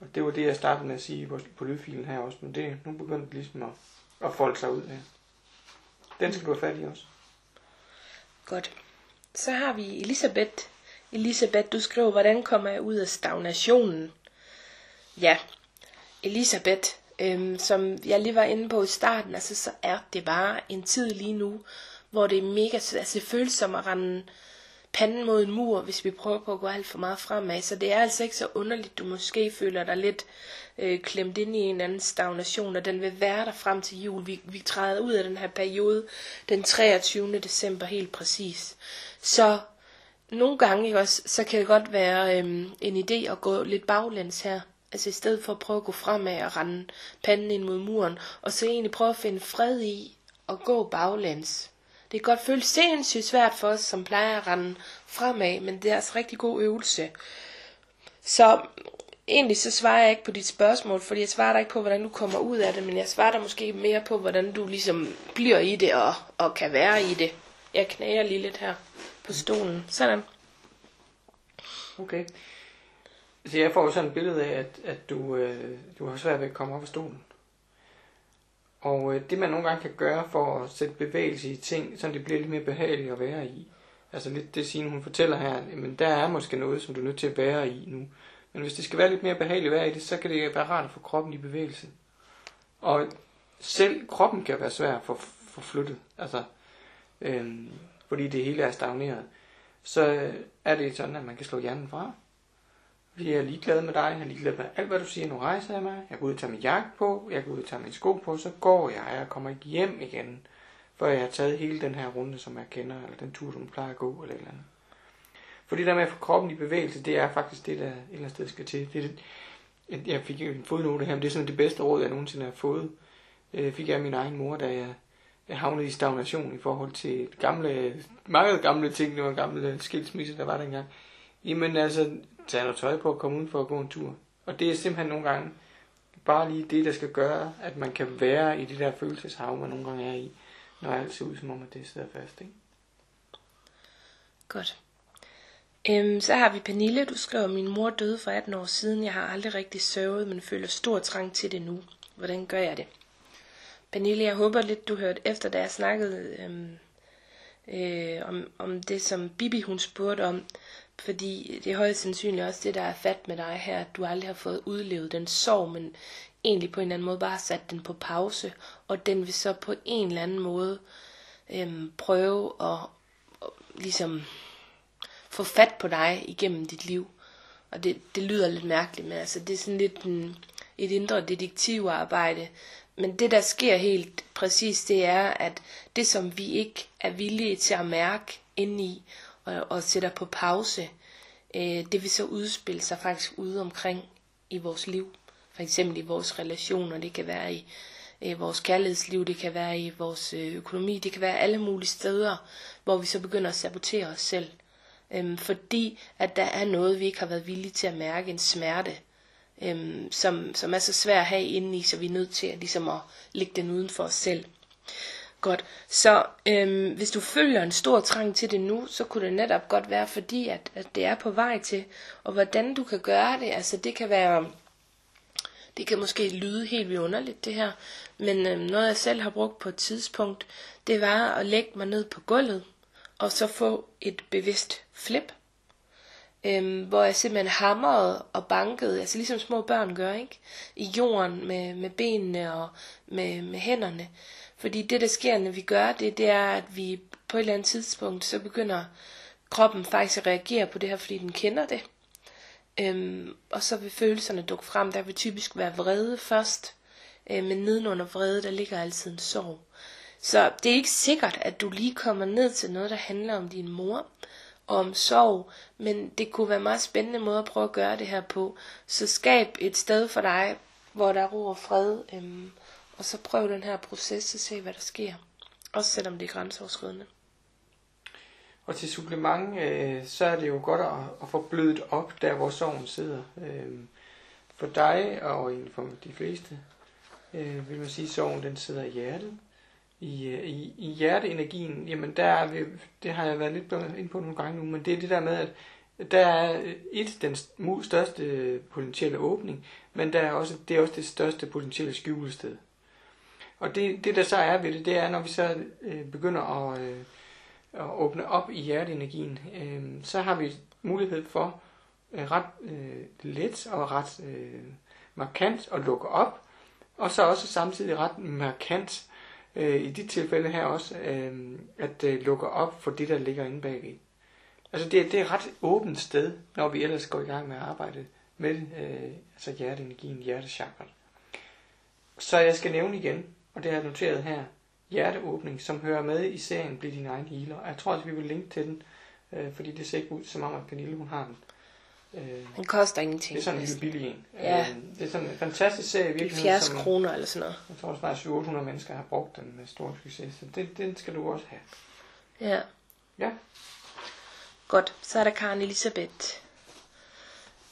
Og det var det, jeg startede med at sige på, på lydfilen her også. Men det, nu begyndte det ligesom at, at folde sig ud her. Den skal du have fat i også. Godt. Så har vi Elisabeth. Elisabeth, du skriver, hvordan kommer jeg ud af stagnationen? Ja, Elisabeth, øhm, som jeg lige var inde på i starten, altså så er det bare en tid lige nu, hvor det er mega. Altså det føles som at rende panden mod en mur, hvis vi prøver på at gå alt for meget fremad. Så det er altså ikke så underligt, du måske føler dig lidt øh, klemt ind i en anden stagnation, og den vil være der frem til jul. Vi, vi træder ud af den her periode den 23. december helt præcis. Så nogle gange, ikke også, så kan det godt være øhm, en idé at gå lidt baglæns her. Altså i stedet for at prøve at gå fremad og rende panden ind mod muren, og så egentlig prøve at finde fred i at gå baglæns. Det kan godt føles sindssygt svært for os, som plejer at rende fremad, men det er altså rigtig god øvelse. Så egentlig så svarer jeg ikke på dit spørgsmål, fordi jeg svarer dig ikke på, hvordan du kommer ud af det, men jeg svarer dig måske mere på, hvordan du ligesom bliver i det og, og kan være i det. Jeg knager lige lidt her på stolen. Sådan. Okay. Så jeg får jo sådan et billede af, at, at du, øh, du har svært ved at komme op af stolen. Og øh, det man nogle gange kan gøre for at sætte bevægelse i ting, så det bliver lidt mere behageligt at være i. Altså lidt det Signe hun fortæller her, men der er måske noget, som du er nødt til at være i nu. Men hvis det skal være lidt mere behageligt at være i det, så kan det være rart at få kroppen i bevægelse. Og selv kroppen kan være svær at få, få flyttet, altså, øhm, fordi det hele er stagneret. Så øh, er det sådan, at man kan slå hjernen fra. Vi er ligeglade med dig, jeg er ligeglad med alt, hvad du siger. Nu rejser jeg mig, jeg går ud og tager min jakke på, jeg går ud og tager min sko på, så går jeg, jeg kommer ikke hjem igen, før jeg har taget hele den her runde, som jeg kender, eller den tur, som plejer at gå, eller et eller andet. Fordi det der med at få kroppen i bevægelse, det er faktisk det, der et eller andet sted skal til. Det, det, jeg fik en fodnote her, men det er sådan det bedste råd, jeg nogensinde har fået. Det fik jeg af min egen mor, da jeg, havnet i stagnation i forhold til gamle, mange gamle ting, det var gamle øh, skilsmisse, der var dengang. Jamen altså, tag noget tøj på og komme ud for at gå en tur. Og det er simpelthen nogle gange bare lige det, der skal gøre, at man kan være i det der følelseshav, man nogle gange er i, når alt ser ud som om, at det sidder fast. Ikke? Godt. Øhm, så har vi Pernille, du skriver, min mor døde for 18 år siden. Jeg har aldrig rigtig sørget, men føler stor trang til det nu. Hvordan gør jeg det? Pernille, jeg håber lidt, du hørte efter, da jeg snakkede øhm, øh, om, om det, som Bibi hun spurgte om. Fordi det er højst sandsynligt også det, der er fat med dig her, at du aldrig har fået udlevet den sorg, men egentlig på en eller anden måde bare sat den på pause, og den vil så på en eller anden måde øhm, prøve at, at ligesom få fat på dig igennem dit liv. Og det, det lyder lidt mærkeligt, men altså det er sådan lidt en, et indre detektivarbejde. Men det der sker helt præcis, det er, at det som vi ikke er villige til at mærke indeni, og, og sætter på pause, øh, det vil så udspille sig faktisk ude omkring i vores liv. For eksempel i vores relationer, det kan være i øh, vores kærlighedsliv, det kan være i vores øh, økonomi, det kan være alle mulige steder, hvor vi så begynder at sabotere os selv. Øhm, fordi at der er noget, vi ikke har været villige til at mærke, en smerte, øhm, som, som er så svær at have inde i, så vi er nødt til at, ligesom at lægge den uden for os selv. Godt, så øhm, hvis du føler en stor trang til det nu, så kunne det netop godt være fordi, at, at det er på vej til. Og hvordan du kan gøre det, altså det kan være, det kan måske lyde helt vidunderligt det her, men øhm, noget jeg selv har brugt på et tidspunkt, det var at lægge mig ned på gulvet, og så få et bevidst flip, øhm, hvor jeg simpelthen hamrede og bankede, altså ligesom små børn gør, ikke? I jorden med, med benene og med, med hænderne. Fordi det, der sker, når vi gør det, det er, at vi på et eller andet tidspunkt, så begynder kroppen faktisk at reagere på det her, fordi den kender det. Øhm, og så vil følelserne dukke frem. Der vil typisk være vrede først, øh, men nedenunder vrede, der ligger altid en sorg. Så det er ikke sikkert, at du lige kommer ned til noget, der handler om din mor om sorg, men det kunne være en meget spændende måde at prøve at gøre det her på. Så skab et sted for dig, hvor der er ro og fred, øhm, og så prøv den her proces og se, hvad der sker. Også selvom det er grænseoverskridende. Og til supplement, øh, så er det jo godt at, at få blødt op, der hvor sorgen sidder. Øh, for dig og for de fleste, øh, vil man sige, at sorgen den sidder i hjertet i, øh, i, i hjerteenergien, jamen der er vi, det har jeg været lidt ind på nogle gange nu, men det er det der med, at der er øh, et, den største potentielle åbning, men der er også, det er også det største potentielle skjulested. Og det, det der så er ved det, det er, når vi så øh, begynder at, øh, at åbne op i hjerteenergien, øh, så har vi mulighed for øh, ret øh, let og ret øh, markant at lukke op, og så også samtidig ret markant øh, i dit tilfælde her også, øh, at øh, lukke op for det, der ligger inde bagved. Altså det, det er et ret åbent sted, når vi ellers går i gang med at arbejde med øh, altså hjerteenergien, hjertechakret. Så jeg skal nævne igen, og det har jeg noteret her, hjerteåbning, som hører med i serien Bliv din egen healer. Jeg tror også, vi vil linke til den, øh, fordi det ser ikke ud som om, at Pernille hun har den. Øh, den koster ingenting. Det er sådan en lille billig en. Ja. Øh, det er sådan en fantastisk serie. Virkelig, 70 som, kroner eller sådan noget. Jeg tror også, at 700 mennesker har brugt den med stor succes. Så det, den skal du også have. Ja. Ja. Godt. Så er der Karen Elisabeth.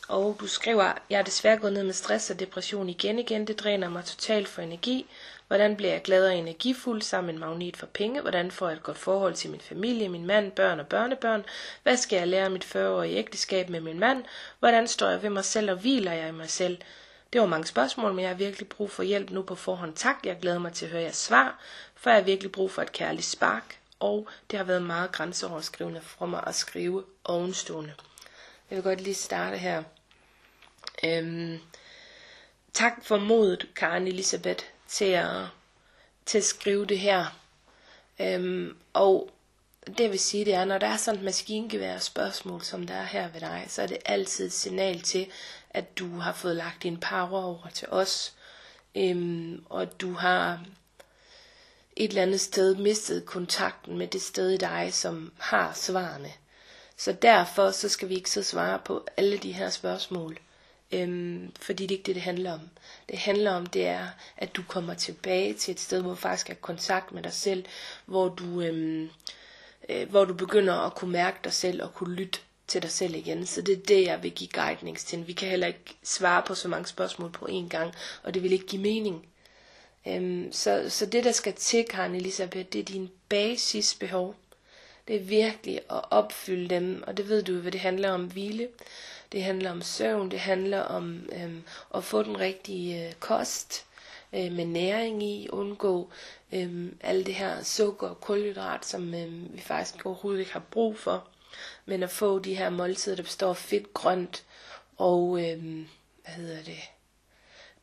Og du skriver, jeg er desværre gået ned med stress og depression igen igen. Det dræner mig totalt for energi. Hvordan bliver jeg glad og energifuld sammen med en magnet for penge? Hvordan får jeg et godt forhold til min familie, min mand, børn og børnebørn? Hvad skal jeg lære mit 40-årige ægteskab med min mand? Hvordan står jeg ved mig selv og hviler jeg i mig selv? Det var mange spørgsmål, men jeg har virkelig brug for hjælp nu på forhånd. Tak, jeg glæder mig til at høre jeres svar, for jeg har virkelig brug for et kærligt spark, og det har været meget grænseoverskrivende for mig at skrive ovenstående. Jeg vil godt lige starte her. Øhm, tak for modet, Karen Elisabeth, til at, til at skrive det her. Øhm, og det vil sige, det er, når der er sådan et maskingevær spørgsmål, som der er her ved dig, så er det altid et signal til, at du har fået lagt din power over til os, øhm, og du har et eller andet sted mistet kontakten med det sted i dig, som har svarene. Så derfor så skal vi ikke så svare på alle de her spørgsmål. Øhm, fordi det er ikke det, det handler om. Det handler om, det er, at du kommer tilbage til et sted, hvor du faktisk er kontakt med dig selv, hvor du, øhm, øh, hvor du begynder at kunne mærke dig selv og kunne lytte til dig selv igen. Så det er det, jeg vil give guidnings til. Vi kan heller ikke svare på så mange spørgsmål på én gang, og det vil ikke give mening. Øhm, så, så det, der skal til, Karen Elisabeth, det er dine basisbehov. Det er virkelig at opfylde dem, og det ved du, hvad det handler om hvile. Det handler om søvn, det handler om øhm, at få den rigtige øh, kost øh, med næring i, undgå øhm, alt det her sukker og kulhydrat, som øhm, vi faktisk overhovedet ikke har brug for. Men at få de her måltider, der består af fedt, grønt og, øhm, hvad hedder det,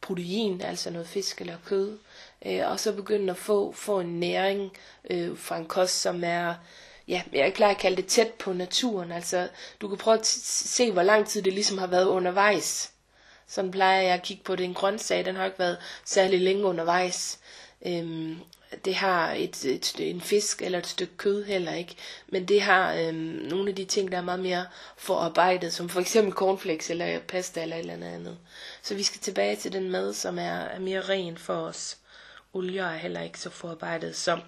protein, altså noget fisk eller kød. Øh, og så begynde at få, få en næring øh, fra en kost, som er ja, jeg plejer at kalde det tæt på naturen. Altså, du kan prøve at se, hvor lang tid det ligesom har været undervejs. Sådan plejer jeg at kigge på det. En grøntsag, den har ikke været særlig længe undervejs. Øhm, det har et, et, en fisk eller et stykke kød heller ikke. Men det har øhm, nogle af de ting, der er meget mere forarbejdet, som for eksempel cornflakes eller pasta eller et eller andet andet. Så vi skal tilbage til den mad, som er, er mere ren for os. Olier er heller ikke så forarbejdet som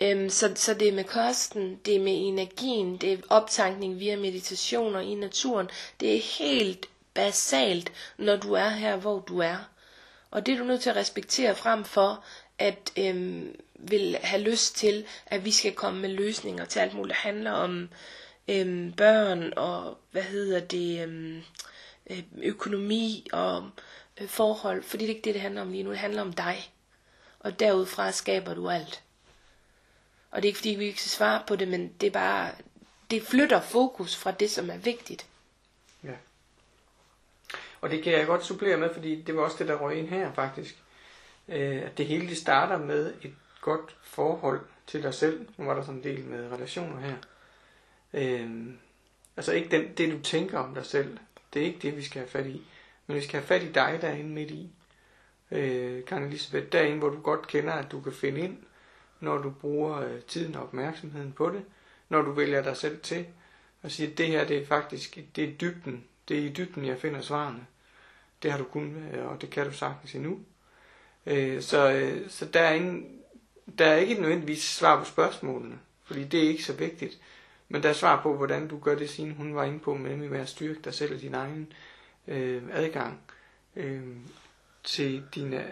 Øhm, så, så det er med kosten, det er med energien, det er optankning via meditationer i naturen. Det er helt basalt, når du er her, hvor du er. Og det er du nødt til at respektere frem for, at øhm, vil have lyst til, at vi skal komme med løsninger til alt muligt. Det handler om øhm, børn og, hvad hedder det, øhm, øh, økonomi og øh, forhold. Fordi det er ikke det, det handler om lige nu. Det handler om dig. Og derudfra skaber du alt. Og det er ikke fordi, vi ikke skal svare på det, men det er bare, det flytter fokus fra det, som er vigtigt. Ja. Og det kan jeg godt supplere med, fordi det var også det, der røg ind her faktisk. Øh, at det hele det starter med et godt forhold til dig selv. Nu var der sådan en del med relationer her. Øh, altså ikke den, det, du tænker om dig selv. Det er ikke det, vi skal have fat i. Men vi skal have fat i dig derinde midt i. Øh, Karen Elisabeth, derinde, hvor du godt kender, at du kan finde ind når du bruger øh, tiden og opmærksomheden på det, når du vælger dig selv til, og siger, at det her det er faktisk, det er dybden, det er i dybden, jeg finder svarene. Det har du kun, øh, og det kan du sagtens endnu. Øh, så, øh, så der, er ingen, der er ikke nødvendigvis svar på spørgsmålene, fordi det er ikke så vigtigt. Men der er svar på, hvordan du gør det, siden hun var inde på, med, med at styrke dig selv og din egen øh, adgang øh, til, din, øh,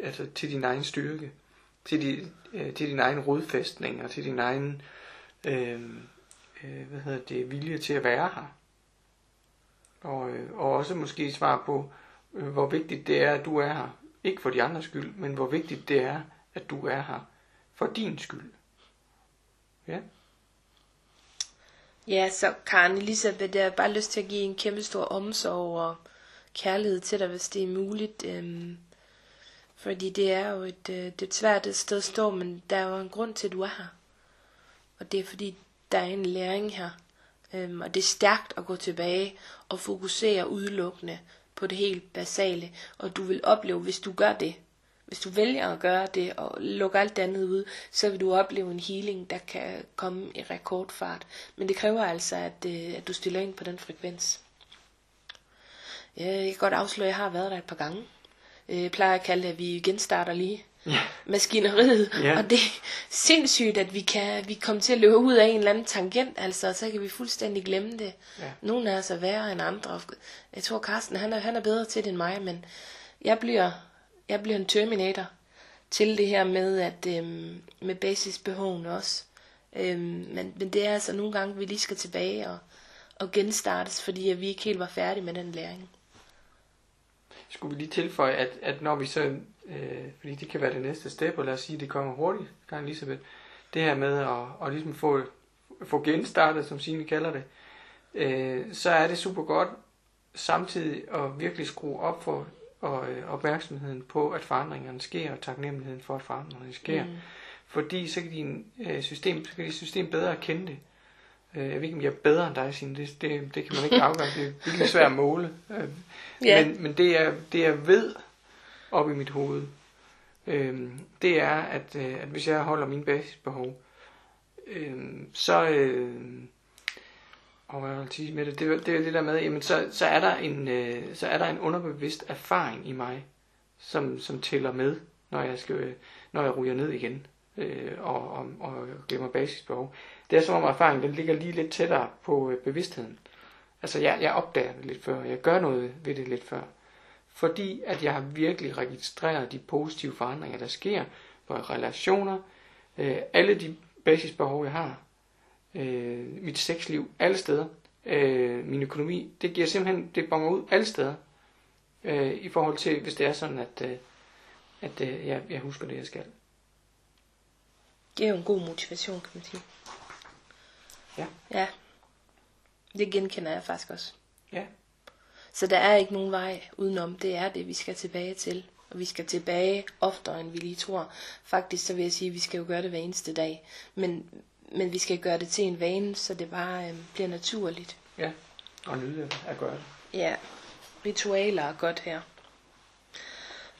altså, til din egen styrke til, di, øh, til din egen rodfæstning og til din egen øh, øh, hvad hedder det, vilje til at være her. Og, øh, og også måske svar på, øh, hvor vigtigt det er, at du er her. Ikke for de andres skyld, men hvor vigtigt det er, at du er her for din skyld. Ja. Ja, så Karen Elisabeth, jeg har bare lyst til at give en kæmpe stor omsorg og kærlighed til dig, hvis det er muligt. Øhm, fordi det er jo et, øh, det er et svært sted at stå, men der er jo en grund til, at du er her. Og det er fordi, der er en læring her. Øhm, og det er stærkt at gå tilbage og fokusere udelukkende på det helt basale. Og du vil opleve, hvis du gør det, hvis du vælger at gøre det og lukke alt andet ud, så vil du opleve en healing, der kan komme i rekordfart. Men det kræver altså, at, øh, at du stiller ind på den frekvens. Jeg kan godt afsløre, at jeg har været der et par gange. Øh, plejer at kalde det, at vi genstarter lige. Ja. maskineriet. Ja. Og det er sindssygt, at vi kan vi kommer til at løbe ud af en eller anden tangent, altså, og så kan vi fuldstændig glemme det. Ja. Nogle af os er værre end andre. Jeg tror, Carsten, han er, han er bedre til det end mig, men jeg bliver, jeg bliver en terminator til det her med, at øhm, med basisbehovene også. Øhm, men, men det er altså nogle gange, vi lige skal tilbage og, og genstartes, fordi at vi ikke helt var færdige med den læring. Skulle vi lige tilføje, at, at når vi så, øh, fordi det kan være det næste step, og lad os sige, at det kommer hurtigt, Karen Elisabeth, det her med at, at ligesom få, få genstartet, som Signe kalder det, øh, så er det super godt samtidig at virkelig skrue op for og, øh, opmærksomheden på, at forandringerne sker, og taknemmeligheden for, at forandringerne sker. Mm. Fordi så kan din øh, system, så kan dit system bedre kende det. Øh, jeg ved ikke, om jeg er bedre end dig, Signe. Det, det, det kan man ikke afgøre. Det er virkelig svært at måle. Øh, Ja. Men, men det, er, det jeg ved op i mit hoved, øh, det er, at, øh, at hvis jeg holder mine basisbehov, øh, så... Øh, og hvad vil jeg sige med det? Det, er- det er det der med, jamen så, så, er der en, øh, så er der en underbevidst erfaring i mig, som, som tæller med, når jeg, skal, når jeg ryger ned igen øh, og, og, og glemmer basisbehov. Det er som om erfaringen den ligger lige lidt tættere på øh, bevidstheden. Altså jeg, jeg opdager det lidt før, jeg gør noget ved det lidt før. Fordi at jeg har virkelig registreret de positive forandringer, der sker på relationer, øh, alle de basisbehov, jeg har, øh, mit sexliv, alle steder, øh, min økonomi, det giver simpelthen, det bonger ud alle steder, øh, i forhold til, hvis det er sådan, at, øh, at øh, jeg, jeg husker det, jeg skal. Det er jo en god motivation, kan man sige. Ja. Ja. Det genkender jeg faktisk også. Ja. Så der er ikke nogen vej udenom. Det er det, vi skal tilbage til. Og vi skal tilbage oftere, end vi lige tror. Faktisk så vil jeg sige, at vi skal jo gøre det hver eneste dag. Men, men vi skal gøre det til en vane, så det bare øh, bliver naturligt. Ja, og nyde at gøre det. Ja, ritualer er godt her.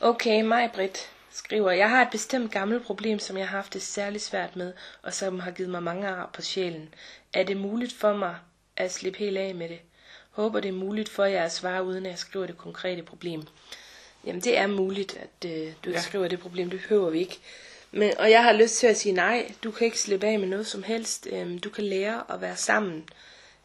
Okay, mig Britt skriver, jeg har et bestemt gammelt problem, som jeg har haft det særligt svært med, og som har givet mig mange ar på sjælen. Er det muligt for mig at slippe helt af med det? Håber det er muligt for jer at svare, uden at jeg skriver det konkrete problem. Jamen det er muligt, at øh, du ikke Ja. skriver det problem, det behøver vi ikke. Men, og jeg har lyst til at sige nej, du kan ikke slippe af med noget som helst. Øhm, du kan lære at være sammen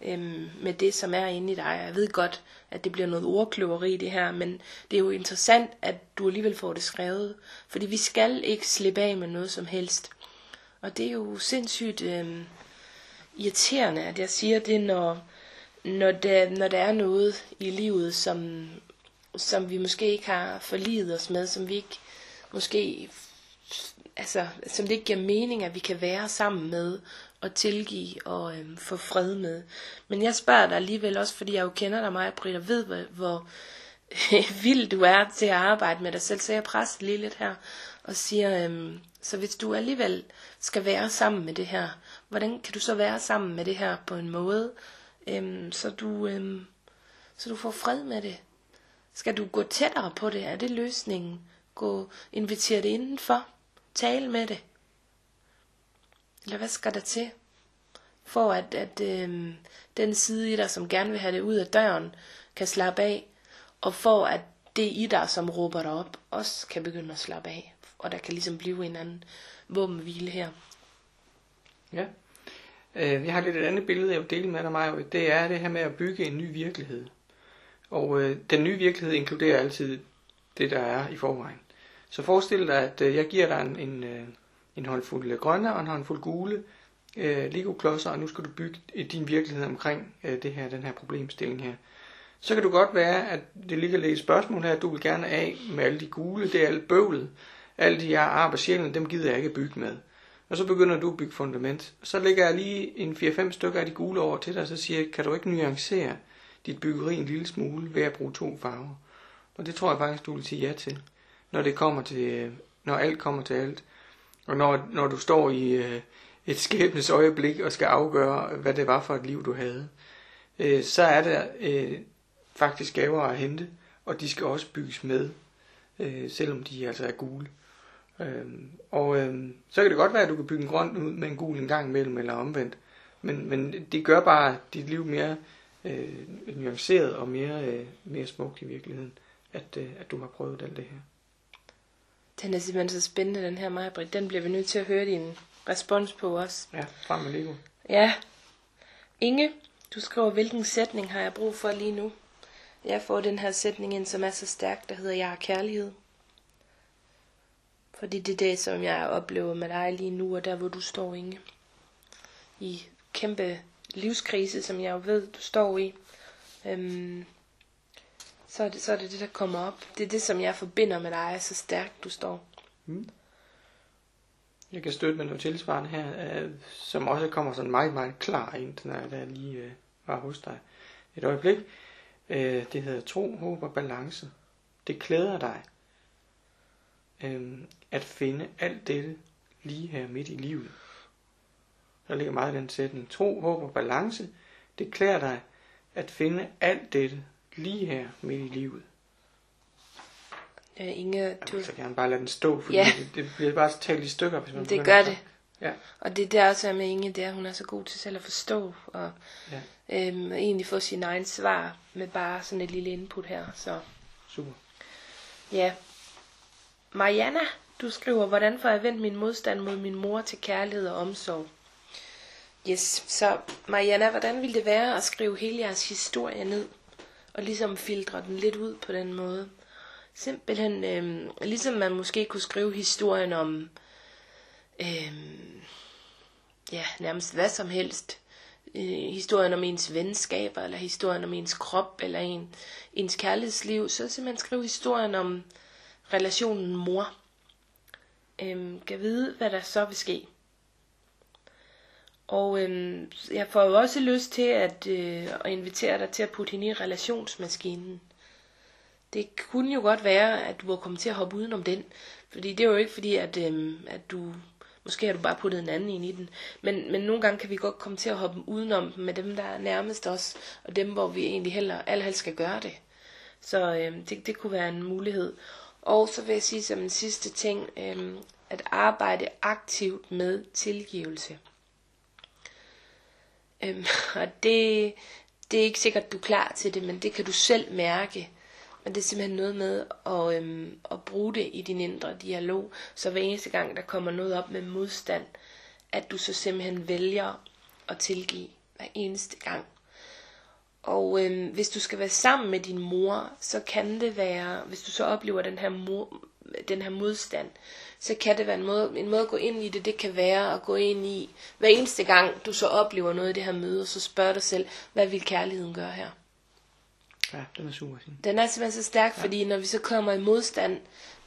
øhm, med det, som er inde i dig. Jeg ved godt, at det bliver noget ordkløveri det her, men det er jo interessant, at du alligevel får det skrevet. Fordi vi skal ikke slippe af med noget som helst. Og det er jo sindssygt øhm, irriterende, at jeg siger det, når, når, der, når der er noget i livet, som, som vi måske ikke har forlidet os med, som vi ikke måske altså, som det ikke giver mening, at vi kan være sammen med og tilgive og øhm, få fred med. Men jeg spørger dig alligevel også, fordi jeg jo kender dig meget, Britt, og ved, hvor, hvor vild du er til at arbejde med dig selv, så jeg presser lige lidt her og siger, øhm, så hvis du alligevel skal være sammen med det her, hvordan kan du så være sammen med det her på en måde, øhm, så, du, øhm, så du får fred med det? Skal du gå tættere på det? Er det løsningen? Gå, invitere det indenfor? Tale med det? Eller hvad skal der til? For at, at øhm, den side i dig, som gerne vil have det ud af døren, kan slappe af. Og for at det i dig, som råber dig op, også kan begynde at slappe af. Og der kan ligesom blive en anden våbenhvile her. Ja. Øh, jeg har lidt et andet billede, jeg vil dele med dig, Maja. Det er det her med at bygge en ny virkelighed. Og øh, den nye virkelighed inkluderer altid det, der er i forvejen. Så forestil dig, at øh, jeg giver dig en, en, øh, en håndfuld grønne og en håndfuld gule øh, Lego-klodser, og nu skal du bygge din virkelighed omkring øh, det her, den her problemstilling her. Så kan du godt være, at det ligger lidt et spørgsmål her, at du vil gerne af med alle de gule, det er alt bøvlet. Alle de her ar på sjælen, dem gider jeg ikke bygge med. Og så begynder du at bygge fundament. Så lægger jeg lige en 4-5 stykker af de gule over til dig, og så siger jeg, kan du ikke nuancere dit byggeri en lille smule ved at bruge to farver? Og det tror jeg faktisk, du vil sige ja til, når det kommer til, når alt kommer til alt. Og når, når du står i øh, et skæbnes øjeblik og skal afgøre, hvad det var for et liv, du havde, øh, så er der øh, faktisk gaver at hente, og de skal også bygges med, øh, selvom de altså er gule. Øhm, og øhm, så kan det godt være, at du kan bygge en grøn ud med en gul en gang imellem, eller omvendt. Men, men det gør bare dit liv mere øh, nuanceret og mere, øh, mere smukt i virkeligheden, at, øh, at du har prøvet alt det her. Den er simpelthen så spændende, den her Majbrit. Den bliver vi nødt til at høre din respons på også. Ja, frem med Lego. Ja. Inge, du skriver, hvilken sætning har jeg brug for lige nu? Jeg får den her sætning ind, som er så stærk, der hedder, jeg har kærlighed. Fordi det er det, som jeg oplever med dig lige nu, og der hvor du står, Inge. I kæmpe livskrise, som jeg jo ved, du står i. Øhm, så, er det, så er det det, der kommer op. Det er det, som jeg forbinder med dig, så stærkt du står. Mm. Jeg kan støtte med noget tilsvarende her, øh, som også kommer sådan meget, meget klar ind, når jeg der lige øh, var hos dig et øjeblik. Øh, det hedder tro, håb og balance. Det klæder dig øh, at finde alt dette lige her midt i livet. Der ligger meget i den sætning. Tro, håb og balance. Det klæder dig at finde alt dette lige her midt i livet. Ja, Inge, Jeg du, vil så gerne bare lade den stå, fordi Ja. det, det bliver bare talt i stykker, hvis man det gør det. Ja, Og det der også er med Inge, det er, at hun er så god til selv at forstå, og ja, øhm, egentlig få sin egen svar med bare sådan et lille input her. Så super. ja. Mariana, du skriver, hvordan får jeg vendt min modstand mod min mor til kærlighed og omsorg? Yes, så Mariana, hvordan ville det være at skrive hele jeres historie ned? Og ligesom filtre den lidt ud på den måde. Simpelthen, øh, ligesom man måske kunne skrive historien om, øh, ja, nærmest hvad som helst. Øh, historien om ens venskaber, eller historien om ens krop, eller en, ens kærlighedsliv. Så simpelthen skrive historien om relationen mor. Øhm, kan vide, hvad der så vil ske. Og øhm, jeg får jo også lyst til at, øh, at invitere dig til at putte hende i relationsmaskinen. Det kunne jo godt være, at du var kommet til at hoppe udenom den. Fordi det er jo ikke fordi, at, øhm, at du... Måske har du bare puttet en anden ind i den. Men, men nogle gange kan vi godt komme til at hoppe udenom dem med dem, der er nærmest os. Og dem, hvor vi egentlig heller, allerhelst skal gøre det. Så øhm, det, det kunne være en mulighed. Og så vil jeg sige som en sidste ting, øhm, at arbejde aktivt med tilgivelse. Øhm, og det, det er ikke sikkert, du er klar til det, men det kan du selv mærke. Men det er simpelthen noget med at, øhm, at bruge det i din indre dialog. Så hver eneste gang, der kommer noget op med modstand, at du så simpelthen vælger at tilgive hver eneste gang. Og øhm, hvis du skal være sammen med din mor, så kan det være, hvis du så oplever den her, mor, den her modstand, så kan det være en måde, en måde at gå ind i det, det kan være at gå ind i, hver eneste gang du så oplever noget i det her møde, så spørg dig selv, hvad vil kærligheden gøre her? Ja, den er super fin. Den er simpelthen så stærk, ja. fordi når vi så kommer i modstand,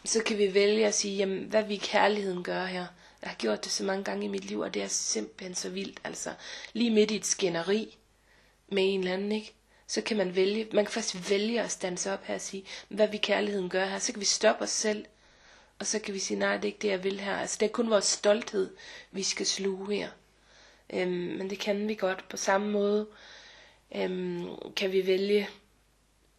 så kan vi vælge at sige, jamen, hvad vil kærligheden gøre her? Jeg har gjort det så mange gange i mit liv, og det er simpelthen så vildt. Altså, lige midt i et skænderi med en eller anden, ikke? Så kan man vælge, man kan faktisk vælge at stanse op her og sige, hvad vi kærligheden gør her? Så kan vi stoppe os selv, og så kan vi sige, nej, det er ikke det, jeg vil her. Altså, det er kun vores stolthed, vi skal sluge her. Øhm, men det kan vi godt. På samme måde øhm, kan vi vælge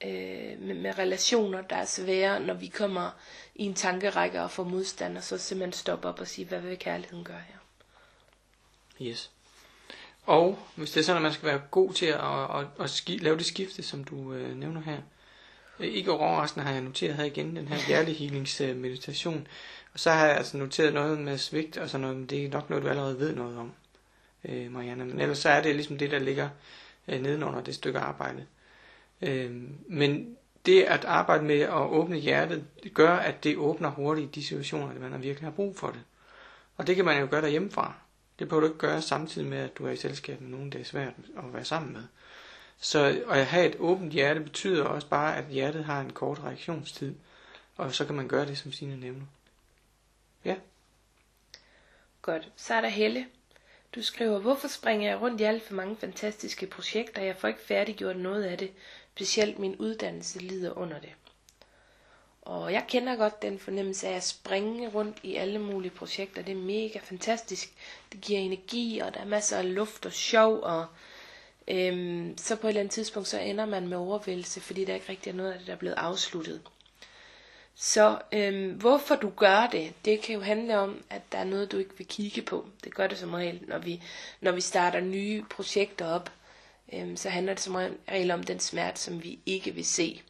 øh, med, med relationer, der er svære, når vi kommer i en tankerække og får modstand, og så simpelthen stoppe op og sige, hvad vil kærligheden gøre her? Yes. Og hvis det er sådan, at man skal være god til at, at, at, at ski, lave det skifte, som du øh, nævner her. Øh, ikke overraskende har jeg noteret her igen den her hjertehealingsmeditation. Og så har jeg altså noteret noget med svigt og sådan noget, men det er nok noget, du allerede ved noget om, øh, Marianne. Men ellers så er det ligesom det, der ligger øh, nedenunder det stykke arbejde. Øh, men det at arbejde med at åbne hjertet, det gør, at det åbner hurtigt i de situationer, hvor man virkelig har brug for det. Og det kan man jo gøre derhjemmefra. Det behøver du ikke gøre samtidig med, at du er i selskab med nogen, det er svært at være sammen med. Så at have et åbent hjerte betyder også bare, at hjertet har en kort reaktionstid. Og så kan man gøre det, som sine nævner. Ja, Godt. Så er der Helle. Du skriver, hvorfor springer jeg rundt i alt for mange fantastiske projekter? Jeg får ikke færdiggjort noget af det. Specielt min uddannelse lider under det. Og jeg kender godt den fornemmelse af at springe rundt i alle mulige projekter. Det er mega fantastisk. Det giver energi, og der er masser af luft og sjov. Og øhm, så på et eller andet tidspunkt, så ender man med overvældelse, fordi der ikke rigtig er noget af det, der er blevet afsluttet. Så øhm, hvorfor du gør det, det kan jo handle om, at der er noget, du ikke vil kigge på. Det gør det som regel, når vi, når vi starter nye projekter op. Øhm, så handler det som regel om den smerte, som vi ikke vil se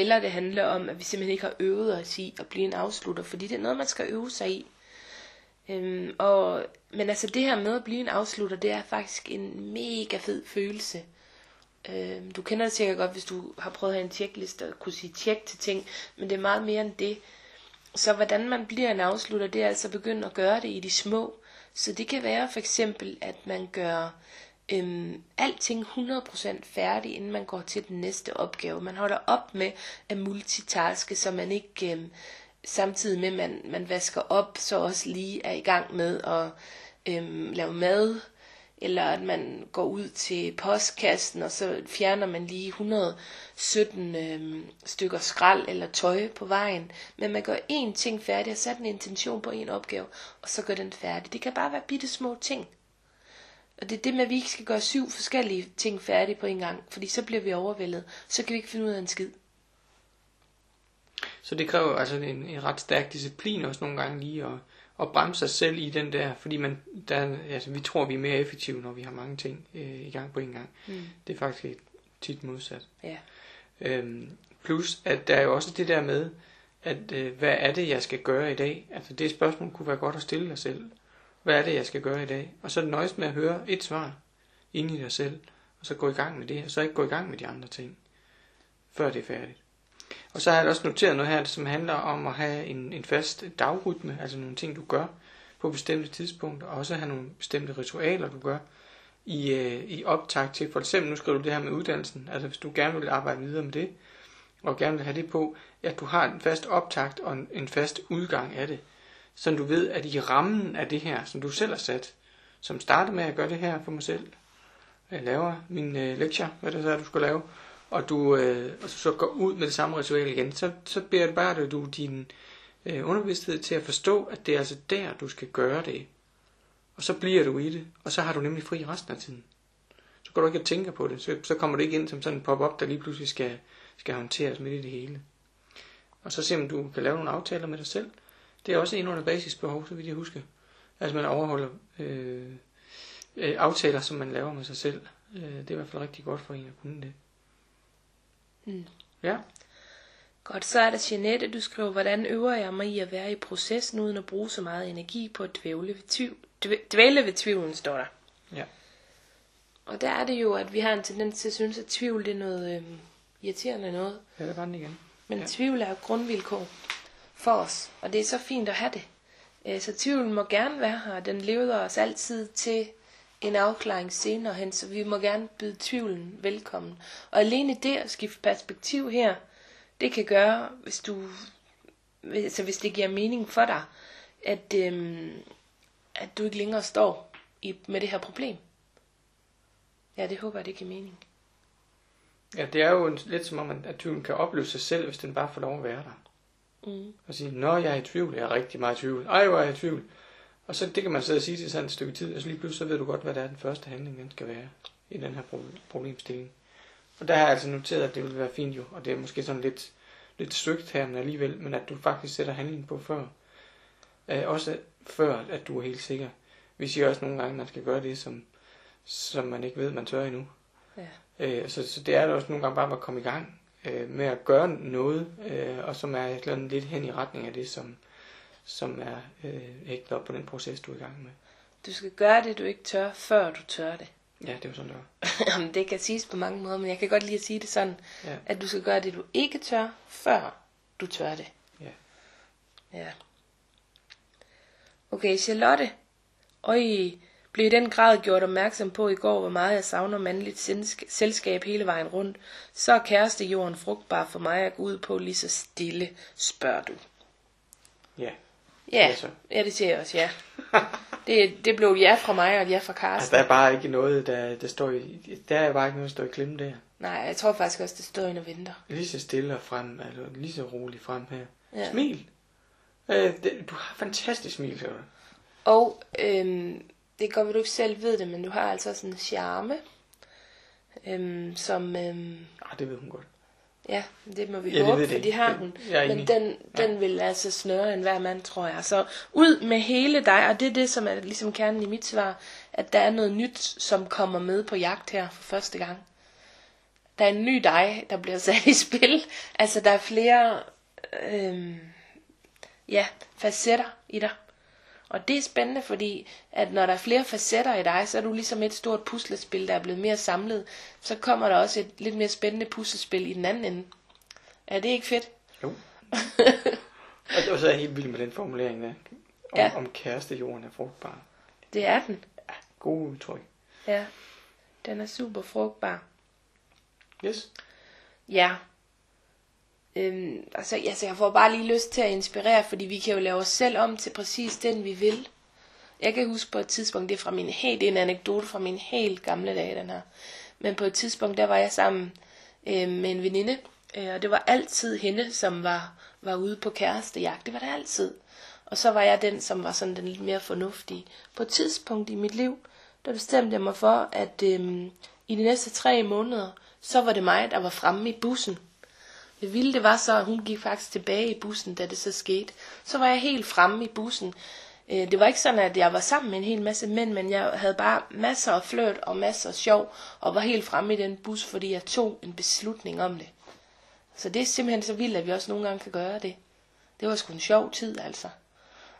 eller det handler om, at vi simpelthen ikke har øvet os i at blive en afslutter, fordi det er noget, man skal øve sig i. Øhm, og, men altså det her med at blive en afslutter, det er faktisk en mega fed følelse. Øhm, du kender det sikkert godt, hvis du har prøvet at have en tjekliste og kunne sige tjek til ting, men det er meget mere end det. Så hvordan man bliver en afslutter, det er altså begynde at gøre det i de små. Så det kan være for eksempel, at man gør øhm, alting 100% færdig, inden man går til den næste opgave. Man holder op med at multitaske, så man ikke øhm, samtidig med, at man, man vasker op, så også lige er i gang med at øhm, lave mad, eller at man går ud til postkassen, og så fjerner man lige 117 øhm, stykker skrald eller tøj på vejen. Men man gør én ting færdig, og sætter en intention på en opgave, og så gør den færdig. Det kan bare være bitte små ting. Og det er det med, at vi ikke skal gøre syv forskellige ting færdige på en gang, fordi så bliver vi overvældet. Så kan vi ikke finde ud af en skid. Så det kræver altså en, en ret stærk disciplin også nogle gange lige at, at bremse sig selv i den der, fordi man, der, altså, vi tror, vi er mere effektive, når vi har mange ting øh, i gang på en gang. Mm. Det er faktisk tit modsat. Ja. Øhm, plus, at der er jo også det der med, at øh, hvad er det, jeg skal gøre i dag? Altså det spørgsmål kunne være godt at stille dig selv. Hvad er det, jeg skal gøre i dag? Og så nøjes med at høre et svar ind i dig selv, og så gå i gang med det, og så ikke gå i gang med de andre ting, før det er færdigt. Og så har jeg også noteret noget her, som handler om at have en, en fast dagrytme, altså nogle ting, du gør på bestemte tidspunkter, og også have nogle bestemte ritualer, du gør i, øh, i optag til, for eksempel, nu skriver du det her med uddannelsen, altså hvis du gerne vil arbejde videre med det, og gerne vil have det på, at du har en fast optakt og en, en fast udgang af det, så du ved, at i rammen af det her, som du selv har sat, som starter med at gøre det her for mig selv, jeg laver min øh, lektier, hvad det er, du skal lave, og du øh, og så går ud med det samme ritual igen, så, så beder bare du din øh, underbevidsthed til at forstå, at det er altså der, du skal gøre det. Og så bliver du i det, og så har du nemlig fri resten af tiden. Så går du ikke og tænker på det, så, så kommer det ikke ind som sådan en pop-up, der lige pludselig skal, skal håndteres midt i det hele. Og så se om du kan lave nogle aftaler med dig selv. Det er også en under basisbehov, så vidt jeg husker. Altså man overholder øh, øh, aftaler, som man laver med sig selv. Øh, det er i hvert fald rigtig godt for en at kunne det. Mm. Ja. Godt, så er der Jeanette, du skriver, hvordan øver jeg mig i at være i processen, uden at bruge så meget energi på at dvæle ved, tvivl, dvæle ved tvivlen, står der. Ja. Og der er det jo, at vi har en tendens til at synes, at tvivl det er noget øhm, irriterende noget. Ja, det var den igen. Men Ja. tvivl er jo grundvilkår for os, og det er så fint at have det. Øh, så tvivlen må gerne være her, den leder os altid til en afklaring senere hen, så vi må gerne byde tvivlen velkommen. Og alene det at skifte perspektiv her, det kan gøre, hvis du, altså hvis det giver mening for dig, at, øhm, at du ikke længere står i, med det her problem. Ja, det håber jeg, det giver mening. Ja, det er jo lidt som om, at, at tvivlen kan opløse sig selv, hvis den bare får lov at være der. Mm. Og sige, nå, jeg er i tvivl, jeg er rigtig meget i tvivl. Ej, hvor er jeg i tvivl. Og så det kan man sidde og sige til sådan et stykke tid, og så lige pludselig så ved du godt, hvad det er den første handling, den skal være i den her pro- problemstilling. Og der har jeg altså noteret, at det vil være fint jo, og det er måske sådan lidt, lidt søgt her, men alligevel, men at du faktisk sætter handling på før. Øh, også før, at du er helt sikker. Vi siger også nogle gange, at man skal gøre det, som, som man ikke ved, man tør endnu. Ja. Øh, så, så det er da også nogle gange bare at komme i gang øh, med at gøre noget, øh, og som er et eller andet lidt hen i retning af det, som, som er øh, hægtet op på den proces, du er i gang med. Du skal gøre det, du ikke tør, før du tør det. Ja, det er jo sådan, det var. Jamen, det kan siges på mange måder, men jeg kan godt lide at sige det sådan, Ja. at du skal gøre det, du ikke tør, før du tør det. Ja. Ja. Okay, Charlotte. Øj, blev i den grad gjort opmærksom på i går, hvor meget jeg savner mandligt selsk- selskab hele vejen rundt. Så er kærestejorden frugtbar for mig at gå ud på lige så stille, spørger du. Ja. Ja, Altså. ja det siger jeg også, ja. Det, det blev ja fra mig og et ja fra Altså, Karsten. der er bare ikke noget, der, der står i, der er bare ikke noget, der står i klemme der. Nej, jeg tror faktisk også, det står ind og venter. Lige så stille og frem, altså lige så roligt frem her. Ja. Smil. Øh, det, du har fantastisk smil, så. Og øhm, det kan godt du ikke selv ved det, men du har altså sådan en charme, øhm, som, øhm, Ah, det ved hun godt. ja, det må vi Ja, det håbe, for det. det har Det- hun. Men den, den vil altså snøre en hver mand, tror jeg. Så ud med hele dig, og det er det, som er ligesom kernen i mit svar, at der er noget nyt, som kommer med på jagt her for første gang. der er en ny dig, der bliver sat i spil. Altså, der er flere øh, ja, facetter i dig. Og det er spændende, fordi at når der er flere facetter i dig, så er du ligesom et stort puslespil, der er blevet mere samlet. Så kommer der også et lidt mere spændende puslespil i den anden ende. Er det ikke fedt? Jo. og, og så er jeg helt vild med den formulering der. Om, Ja. om kærestejorden er frugtbar. Det er den. Gode udtryk. Ja. Den er super frugtbar. Yes. Ja. Øhm, altså, altså, jeg får bare lige lyst til at inspirere, fordi vi kan jo lave os selv om til præcis den, vi vil. Jeg kan huske på et tidspunkt, det er fra min helt, det er en anekdote fra min helt gamle dage, den her. Men på et tidspunkt, der var jeg sammen øh, med en veninde, øh, og det var altid hende, som var, var ude på kærestejagt. Det var det altid. Og så var jeg den, som var sådan den lidt mere fornuftige. På et tidspunkt i mit liv, der bestemte jeg mig for, at øh, i de næste tre måneder, så var det mig, der var fremme i bussen. Det vilde det var så, at hun gik faktisk tilbage i bussen, da det så skete. Så var jeg helt fremme i bussen. Øh, det var ikke sådan, at jeg var sammen med en hel masse mænd, men jeg havde bare masser af flørt og masser af sjov, og var helt fremme i den bus, fordi jeg tog en beslutning om det. Så det er simpelthen så vildt, at vi også nogle gange kan gøre det. Det var sgu en sjov tid, altså.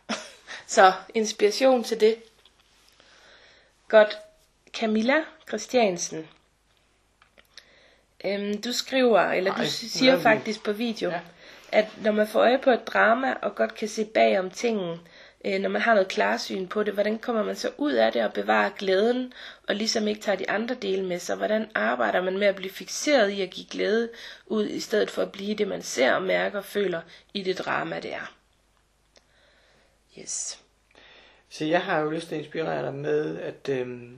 så inspiration til det. Godt. Camilla Christiansen. Øhm, du skriver, eller Ej, du siger er vild. faktisk på video, Ja. at når man får øje på et drama, og godt kan se bag om tingen, øh, når man har noget klarsyn på det, hvordan kommer man så ud af det og bevarer glæden, og ligesom ikke tager de andre dele med sig? Hvordan arbejder man med at blive fixeret i at give glæde ud, i stedet for at blive det, man ser og mærker og føler i det drama, det er? Yes. Så jeg har jo lyst til at inspirere dig med, at, øhm,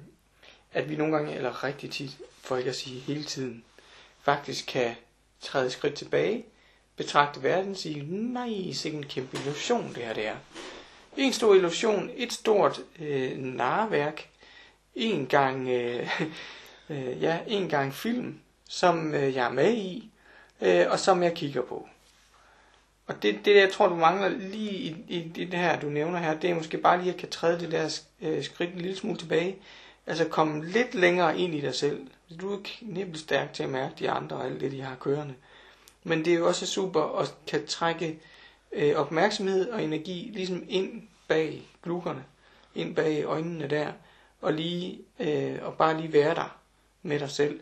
at vi nogle gange, eller rigtig tit, for ikke at sige hele tiden, faktisk kan træde et skridt tilbage, betragte verden og sige, nej, sikke en kæmpe illusion det her det er. En stor illusion, et stort øh, narværk, en gang, øh, øh, ja, en gang film, som øh, jeg er med i, øh, og som jeg kigger på. Og det, det jeg tror, du mangler lige i, i, i det her, du nævner her, det er måske bare lige at kan træde det der øh, skridt en lille smule tilbage. Altså komme lidt længere ind i dig selv. Du er knibbelt stærk til at mærke de andre og alt det, de har kørende. Men det er jo også super at kan trække øh, opmærksomhed og energi ligesom ind bag glukkerne, Ind bag øjnene der. Og, lige, øh, og bare lige være der med dig selv.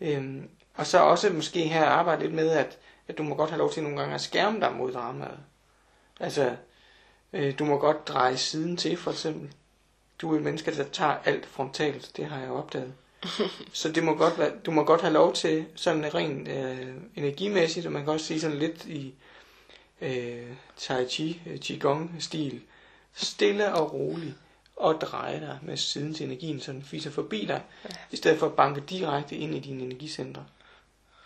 Øhm, og så også måske her arbejde lidt med, at at du må godt have lov til nogle gange at skærme dig mod dramaet. Altså, øh, du må godt dreje siden til, for eksempel. Du er et menneske, der tager alt frontalt, det har jeg opdaget. Så det må godt være, du må godt have lov til, sådan rent øh, energimæssigt, og man kan også sige sådan lidt i øh, Tai Chi, øh, Qigong-stil, stille og roligt, og dreje dig med siden til energien, så den fiser forbi dig, i stedet for at banke direkte ind i dine energicentre.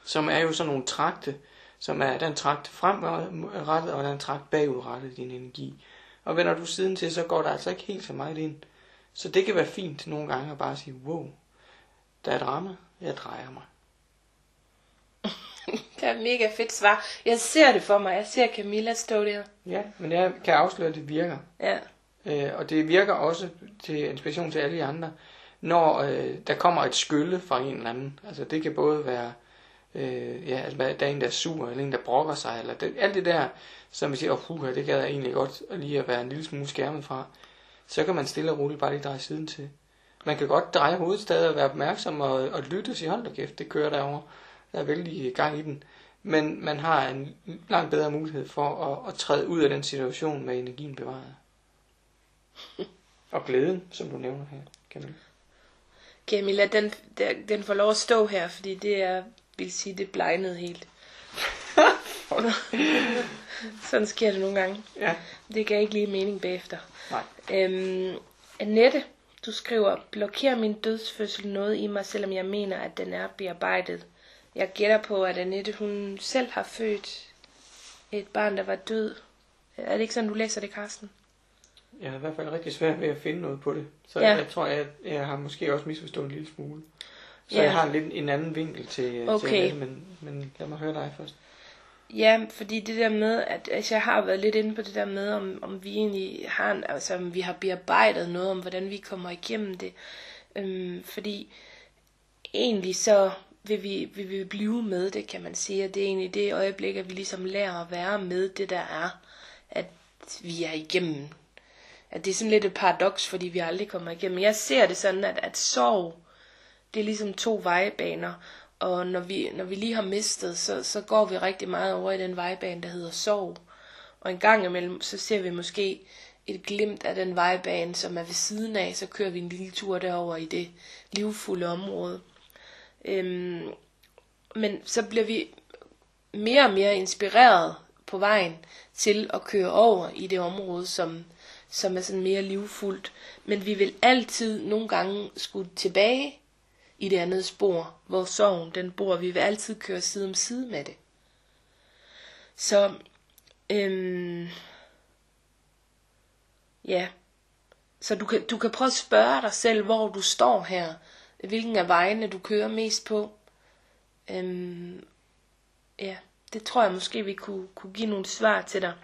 Som er jo sådan nogle trakte, som er, der er en trakt fremrettet, og der er en trakt bagudrettet i din energi. Og vender du siden til, så går der altså ikke helt så meget ind. Så det kan være fint nogle gange at bare sige, wow, der er drama, jeg drejer mig. Det er et mega fedt svar. Jeg ser det for mig. Jeg ser Camilla stå der. Ja, men jeg kan afsløre, at det virker. Ja. Øh, og det virker også til inspiration til alle de andre, når øh, der kommer et skylle fra en eller anden. Altså det kan både være, øh, ja, altså, der er en, der er sur, eller en, der brokker sig, eller det, alt det der, som vi siger, åh, oh, det gad jeg egentlig godt lige at være en lille smule skærmet fra. Så kan man stille og roligt bare lige dreje siden til. Man kan godt dreje hovedet stadig og være opmærksom og, og lytte og sige, hold da kæft, det kører derovre. Der er vældig gang i den. Men man har en langt bedre mulighed for at, at træde ud af den situation med energien bevaret. Og glæden, som du nævner her, Camilla. Camilla, den, den får lov at stå her, fordi det er, vil sige, det blegnede helt. Sådan sker det nogle gange. Ja, Det gav ikke lige mening bagefter. nej. Øhm, Annette, du skriver, blokerer min dødsfødsel noget i mig, selvom jeg mener, at den er bearbejdet. Jeg gætter på, at Annette, hun selv har født et barn, der var død. Er det ikke sådan, du læser det, Karsten? Jeg har i hvert fald rigtig svært ved at finde noget på det. Så Ja. ja. jeg tror, jeg, jeg har måske også misforstået en lille smule. Så Ja. jeg har lidt en anden vinkel til, Okay. til det, men, men lad mig høre dig først. Ja, fordi det der med, at altså jeg har været lidt inde på det der med, om, om vi egentlig har, en, altså om vi har bearbejdet noget, om hvordan vi kommer igennem det. Øhm, fordi egentlig så vil vi, vil vi blive med det, kan man sige. og det er egentlig det øjeblik, at vi ligesom lærer at være med det, der er. At vi er igennem. At det er sådan lidt et paradoks, fordi vi aldrig kommer igennem. Jeg ser det sådan, at, at sorg, det er ligesom to vejbaner. Og når vi, når vi lige har mistet, så, så går vi rigtig meget over i den vejbane, der hedder sorg. Og en gang imellem, så ser vi måske et glimt af den vejbane, som er ved siden af, så kører vi en lille tur derover i det livfulde område. Øhm, men så bliver vi mere og mere inspireret på vejen til at køre over i det område, som, som er sådan mere livfuldt. Men vi vil altid nogle gange skulle tilbage i det andet spor, hvor sorgen den bor. Vi vil altid køre side om side med det. Så øhm, ja, så du kan, du kan prøve at spørge dig selv, hvor du står her. Hvilken af vejene du kører mest på. Øhm, ja, det tror jeg måske, vi kunne, kunne give nogle svar til dig.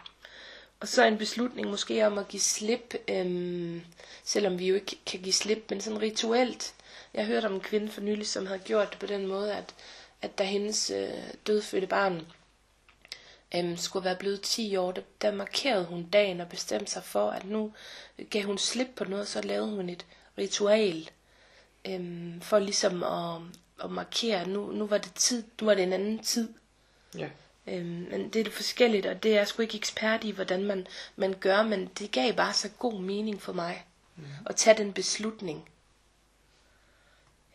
Og så en beslutning måske om at give slip, øhm, selvom vi jo ikke kan give slip, men sådan rituelt. Jeg hørte om en kvinde for nylig, som havde gjort det på den måde, at, at da hendes øh, dødfødte barn øhm, skulle være blevet 10 år, der, der markerede hun dagen og bestemte sig for, at nu gav hun slip på noget, så lavede hun et ritual, øhm, for ligesom at, at markere, at nu, nu var det tid, nu var det en anden tid. Ja. Øhm, men det er forskelligt, og det er jeg sgu ikke ekspert i, hvordan man, man gør, men det gav bare så god mening for mig, mm. at tage den beslutning.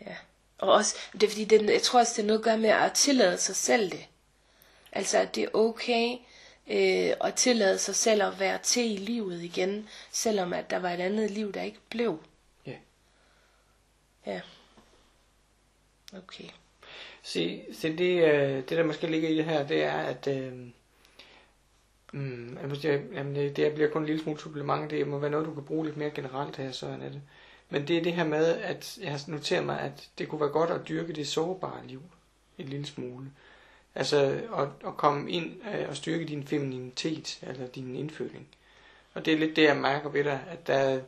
Ja. Og også, det er fordi, det, jeg tror også, det er noget at gøre med at tillade sig selv det. Altså, at det er okay øh, at tillade sig selv at være til i livet igen, selvom at der var et andet liv, der ikke blev. Ja. Ja. Okay. Se, se det, øh, det der måske ligger i det her, det er, at øh, mm, jeg, jamen det, det bliver kun en lille smule supplement, det må være noget, du kan bruge lidt mere generelt her, så er det. Men det er det her med, at jeg har noteret mig, at det kunne være godt at dyrke det sårbare liv en lille smule. Altså at, at komme ind øh, og styrke din femininitet, eller din indføling. Og det er lidt det, jeg mærker ved dig, at der,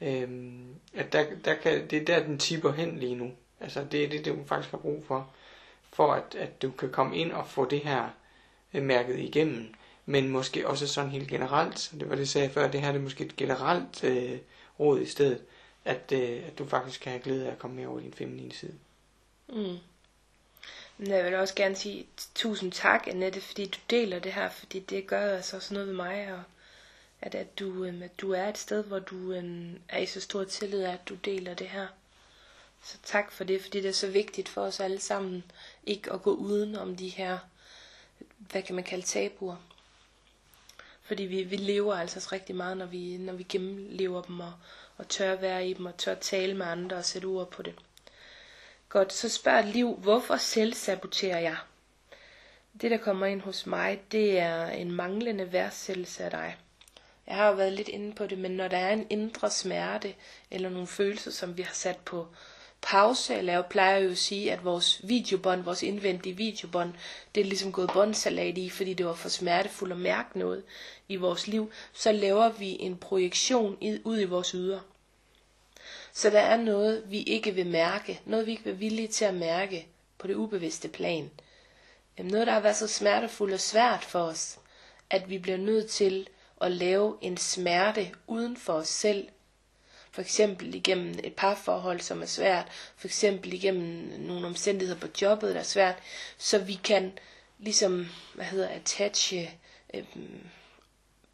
øhm, at der, der kan, det er der, den tipper hen lige nu. Altså det er det, du faktisk har brug for, for at, at du kan komme ind og få det her øh, mærket igennem. Men måske også sådan helt generelt, det var det, jeg sagde før, det her det er måske et generelt øh, råd i stedet, at, øh, at du faktisk kan have glæde af at komme mere over din feminine side. Mm. Men jeg vil også gerne sige tusind tak, Annette, fordi du deler det her, fordi det gør altså også noget ved mig, og at, at, du, øhm, at du er et sted, hvor du øhm, er i så stor tillid, at du deler det her. Så tak for det, fordi det er så vigtigt for os alle sammen, ikke at gå uden om de her, hvad kan man kalde tabuer. Fordi vi, vi lever altså rigtig meget, når vi, når vi gennemlever dem, og, og tør være i dem, og tør tale med andre og sætte ord på det. Godt, så spørger Liv, hvorfor selv saboterer jeg? Det, der kommer ind hos mig, det er en manglende værdsættelse af dig. Jeg har jo været lidt inde på det, men når der er en indre smerte, eller nogle følelser, som vi har sat på pause, eller jeg plejer jo at sige, at vores videobånd, vores indvendige videobånd, det er ligesom gået båndsalat i, fordi det var for smertefuldt at mærke noget i vores liv, så laver vi en projektion ud i vores ydre. Så der er noget, vi ikke vil mærke, noget vi ikke vil villige til at mærke på det ubevidste plan. Noget, der har været så smertefuldt og svært for os, at vi bliver nødt til at lave en smerte uden for os selv. For eksempel igennem et parforhold, som er svært. For eksempel igennem nogle omstændigheder på jobbet, der er svært. Så vi kan ligesom, hvad hedder, attache, øh,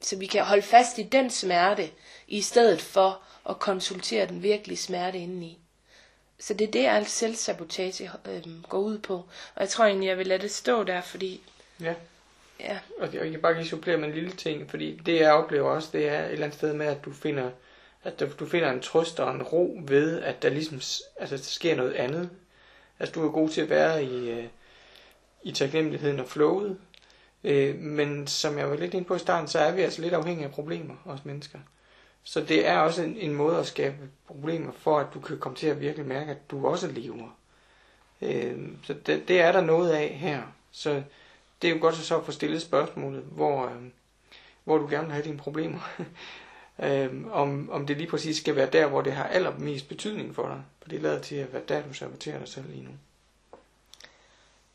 så vi kan holde fast i den smerte, i stedet for at konsultere den virkelige smerte indeni. Så det er det, alt selvsabotage øh, går ud på. Og jeg tror egentlig, jeg vil lade det stå der, fordi... Ja. Ja. Og jeg kan bare lige supplere med en lille ting, fordi det jeg oplever også, det er et eller andet sted med, at du finder, at du finder en trøst og en ro ved, at der ligesom altså, der sker noget andet. Altså du er god til at være i, øh, i taknemmeligheden og flowet, øh, men som jeg var lidt inde på i starten, så er vi altså lidt afhængige af problemer, os mennesker. Så det er også en, en måde at skabe problemer for, at du kan komme til at virkelig mærke, at du også lever. Øh, så det, det er der noget af her. Så det er jo godt at så få stillet spørgsmålet, hvor, øh, hvor du gerne vil have dine problemer. øh, om, om det lige præcis skal være der, hvor det har allermest betydning for dig. For det lader til at være der, du saboterer dig selv lige nu.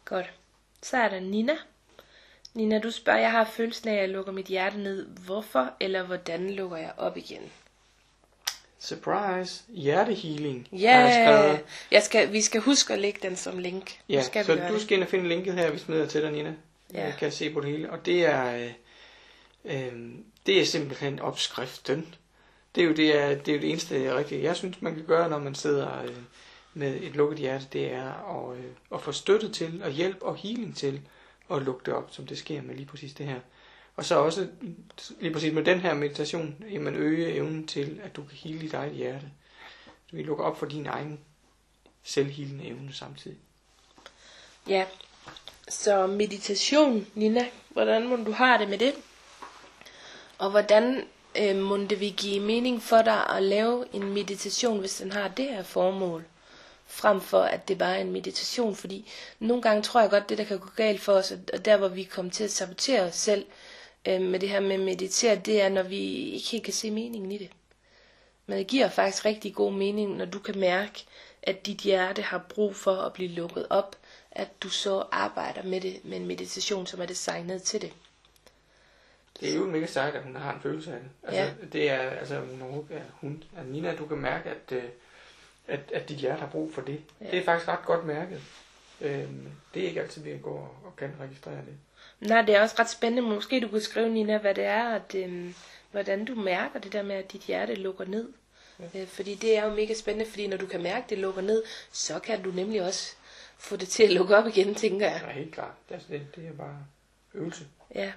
Godt. Så er der Nina. Nina, du spørger, jeg har følelsen af, at jeg lukker mit hjerte ned. Hvorfor eller hvordan lukker jeg op igen? Surprise. Hjertehealing. Ja, har jeg skal, vi skal huske at lægge den som link. Nu Ja, skal så du skal ind og finde linket her, vi smider til dig, Nina. Ja. Jeg kan se på det hele. Og det er, øh, øh, det er simpelthen opskriften. Det er jo det, er, det, er jo det eneste rigtige, jeg synes, man kan gøre, når man sidder øh, med et lukket hjerte. Det er at, øh, at få støtte til, og hjælp og healing til at lukke det op, som det sker med lige præcis det her. Og så også lige præcis med den her meditation, jamen øge evnen til, at du kan hele dit eget hjerte. Du kan lukke op for din egen selvhilende evne samtidig. Ja, så meditation, Nina, hvordan må du har det med det? Og hvordan øh, må det vil give mening for dig at lave en meditation, hvis den har det her formål? Frem for at det bare er en meditation, fordi nogle gange tror jeg godt, det der kan gå galt for os, og der hvor vi kommer til at sabotere os selv øh, med det her med at meditere, det er når vi ikke helt kan se meningen i det. Men det giver faktisk rigtig god mening, når du kan mærke, at dit hjerte har brug for at blive lukket op, at du så arbejder med det med en meditation, som er designet til det. Det er jo mega sejt, at hun har en følelse af det. Altså, Ja. det er, altså, hun, ja, hun, at Nina, du kan mærke, at, øh, at, at dit hjerte har brug for det. Ja. Det er faktisk ret godt mærket. Øhm, det er ikke altid, vi går og, og kan registrere det. Nej, det er også ret spændende. Måske du kunne skrive, Nina, hvad det er, at, øhm, hvordan du mærker det der med, at dit hjerte lukker ned. Ja. Øh, fordi det er jo mega spændende, fordi når du kan mærke, at det lukker ned, så kan du nemlig også få det til at lukke op igen, tænker jeg. Ja, helt klart. Det, er- det, det er bare øvelse. Ja.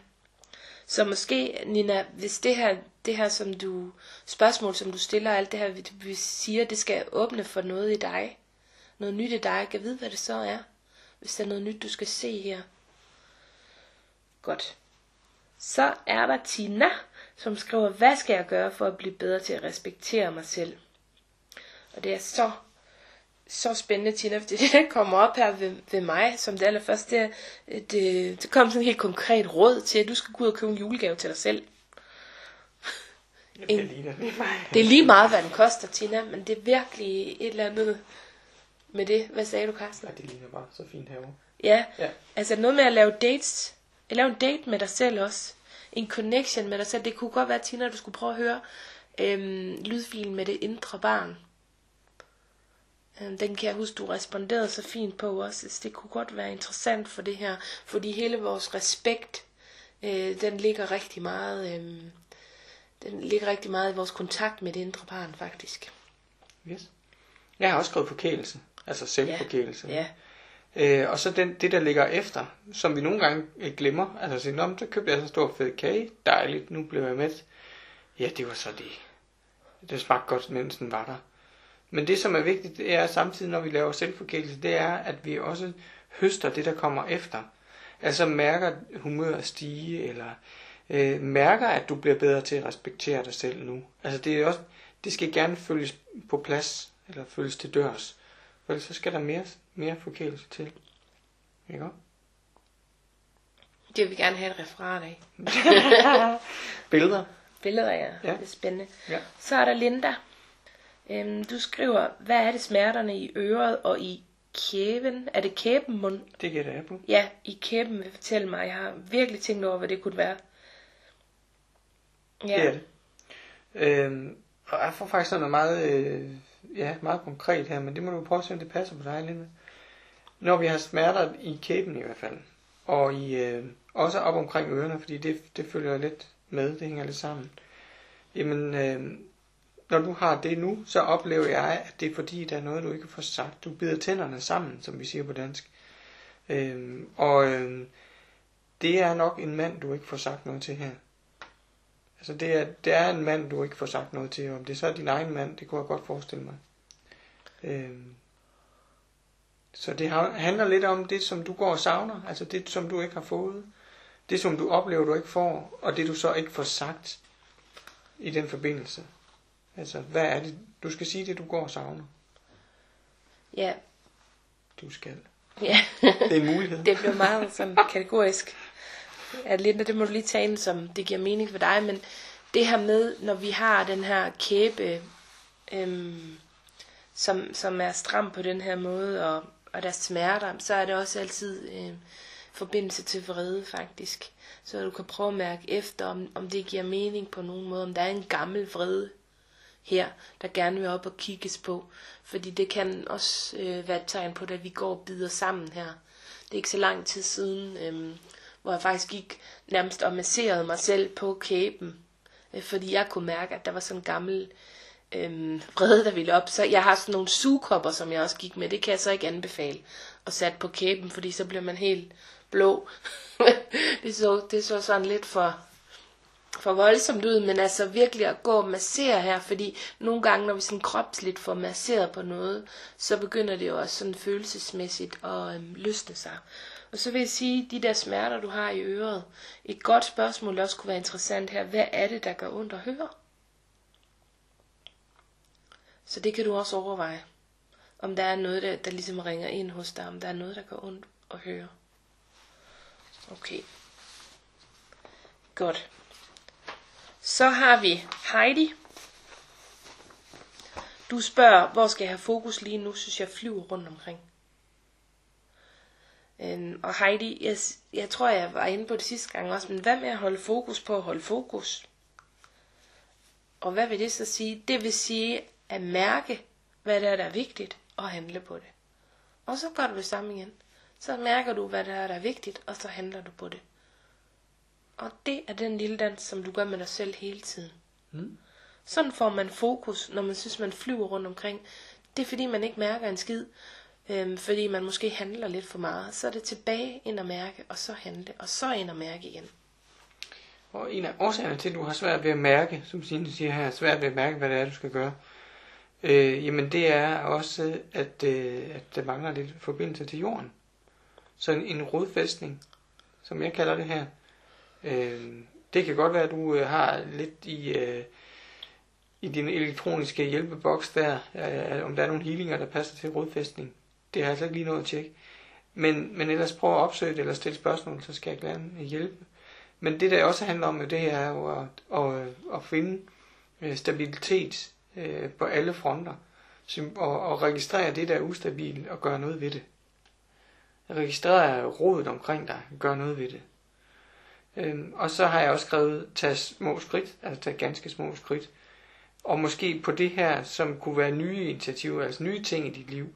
Så måske, Nina, hvis det her, det her som du, spørgsmål, som du stiller, alt det her, vi, siger, det skal åbne for noget i dig. Noget nyt i dig. Jeg kan vide, hvad det så er. Hvis der er noget nyt, du skal se her. Godt. Så er der Tina, som skriver, hvad skal jeg gøre for at blive bedre til at respektere mig selv? Og det er så, så spændende, Tina, fordi det der kommer op her ved, ved mig, som det allerførste, det, er, det, det kom sådan et helt konkret råd til, at du skal gå ud og købe en julegave til dig selv. Det En- er lige det. Det er lige meget, hvad den koster, Tina, men det er virkelig et eller andet med det. Hvad sagde du, Carsten? Ja, det ligner bare så fint herovre. Ja, Ja. altså noget med at lave dates. At lave en date med dig selv også. En connection med dig selv. Det kunne godt være, Tina, at du skulle prøve at høre øhm, lydfilen med det indre barn. Øhm, den kan jeg huske, du responderede så fint på også. Altså, det kunne godt være interessant for det her. Fordi hele vores respekt, øh, den ligger rigtig meget... Øh, den ligger rigtig meget i vores kontakt med det indre barn, faktisk. Yes. Jeg har også skrevet forkælelse. Altså selvforkælelse. Ja, Øh, og så den, det, der ligger efter, som vi nogle gange øh, glemmer. Altså, sige, Nå, så købte jeg så stor fed kage. Dejligt, nu blev jeg mæt. Ja, det var så det. Det smagte godt, mens den var der. Men det, som er vigtigt, det er samtidig, når vi laver selvforkælelse, det er, at vi også høster det, der kommer efter. Altså mærker humøret stige, eller øh, mærker, at du bliver bedre til at respektere dig selv nu. Altså det er også, det skal gerne følges på plads, eller følges til dørs. For ellers så skal der mere, mere forkælelse til. Ikke det vil vi gerne have et referat af. Billeder. Billeder, ja. Ja. Det er spændende. Ja. Så er der Linda. Øhm, du skriver, hvad er det smerterne i øret og i kæben? Er det kæbenmund? Det gætter jeg på. Ja, i kæben vil fortælle mig. Jeg har virkelig tænkt over, hvad det kunne være. Ja, Det er det. Øhm, og jeg får faktisk sådan noget meget, øh, ja, meget konkret her, men det må du prøve at se, om det passer på dig, Linda. Når vi har smerter i kæben i hvert fald, og i, øh, også op omkring ørerne, fordi det, det følger lidt med, det hænger lidt sammen. Jamen, øh, når du har det nu, så oplever jeg, at det er fordi, der er noget, du ikke får sagt. Du bider tænderne sammen, som vi siger på dansk. Øhm, og øhm, det er nok en mand, du ikke får sagt noget til her. Altså det er, det er en mand, du ikke får sagt noget til. Om det så er din egen mand, det kunne jeg godt forestille mig. Øhm, så det handler lidt om det, som du går og savner. Altså det, som du ikke har fået. Det, som du oplever, du ikke får. Og det, du så ikke får sagt i den forbindelse. Altså, hvad er det? Du skal sige det, du går og savner. ja, Du skal. ja. Det er en mulighed. det blev meget sådan kategorisk. At Linda, det må du lige tage ind, som det giver mening for dig, men det her med, når vi har den her kæbe, øhm, som, som er stram på den her måde, og og der er smerter, så er det også altid øh, forbindelse til vrede faktisk. Så du kan prøve at mærke efter, om, om det giver mening på nogen måde, om der er en gammel vrede her, der gerne vil op og kigges på. Fordi det kan også øh, være et tegn på, at vi går og bider sammen her. Det er ikke så lang tid siden, øh, hvor jeg faktisk gik nærmest og masserede mig selv på kæben. Øh, fordi jeg kunne mærke, at der var sådan en gammel øh, vrede, der ville op. Så jeg har sådan nogle sugekopper, som jeg også gik med. Det kan jeg så ikke anbefale at sætte på kæben, fordi så bliver man helt blå. det, så, det så sådan lidt for, for voldsomt ud, men altså virkelig at gå og massere her, fordi nogle gange, når vi sådan kropsligt får masseret på noget, så begynder det jo også sådan følelsesmæssigt at øhm, løsne sig. Og så vil jeg sige, de der smerter, du har i øret, et godt spørgsmål, også kunne være interessant her, hvad er det, der gør ondt at høre? Så det kan du også overveje. Om der er noget, der, der ligesom ringer ind hos dig, om der er noget, der gør ondt at høre. Okay. Godt. Så har vi Heidi. Du spørger, hvor skal jeg have fokus lige nu, synes jeg flyver rundt omkring. Øhm, og Heidi, jeg, jeg tror, jeg var inde på det sidste gang også, men hvad med at holde fokus på at holde fokus? Og hvad vil det så sige? Det vil sige at mærke, hvad der er, der er vigtigt, og handle på det. Og så gør du det samme igen. Så mærker du, hvad der er, der er vigtigt, og så handler du på det. Og det er den lille dans, som du gør med dig selv hele tiden. Mm. Sådan får man fokus, når man synes, man flyver rundt omkring. Det er fordi, man ikke mærker en skid. Øhm, fordi man måske handler lidt for meget. Så er det tilbage ind og mærke, og så handle, og så ind og mærke igen. Og en af årsagerne til, at du har svært ved at mærke, som Signe siger her, svært ved at mærke, hvad det er, du skal gøre, øh, jamen det er også, at, øh, at der mangler lidt forbindelse til jorden. Så en, en rodfæstning, som jeg kalder det her. Øh, det kan godt være, at du øh, har lidt i, øh, i din elektroniske hjælpeboks der, øh, om der er nogle healinger, der passer til rodfæstning. Det har jeg altså ikke lige noget at tjekke. Men, men ellers prøv at opsøge det, eller stille spørgsmål, så skal jeg gerne øh, hjælpe. Men det, der også handler om, det er jo at, at, øh, at finde øh, stabilitet øh, på alle fronter. Og, og registrere det, der er ustabilt, og gøre noget ved det. Registrere rådet omkring dig, gør noget ved det. Øhm, og så har jeg også skrevet, tag små skridt, altså tag ganske små skridt. Og måske på det her, som kunne være nye initiativer, altså nye ting i dit liv.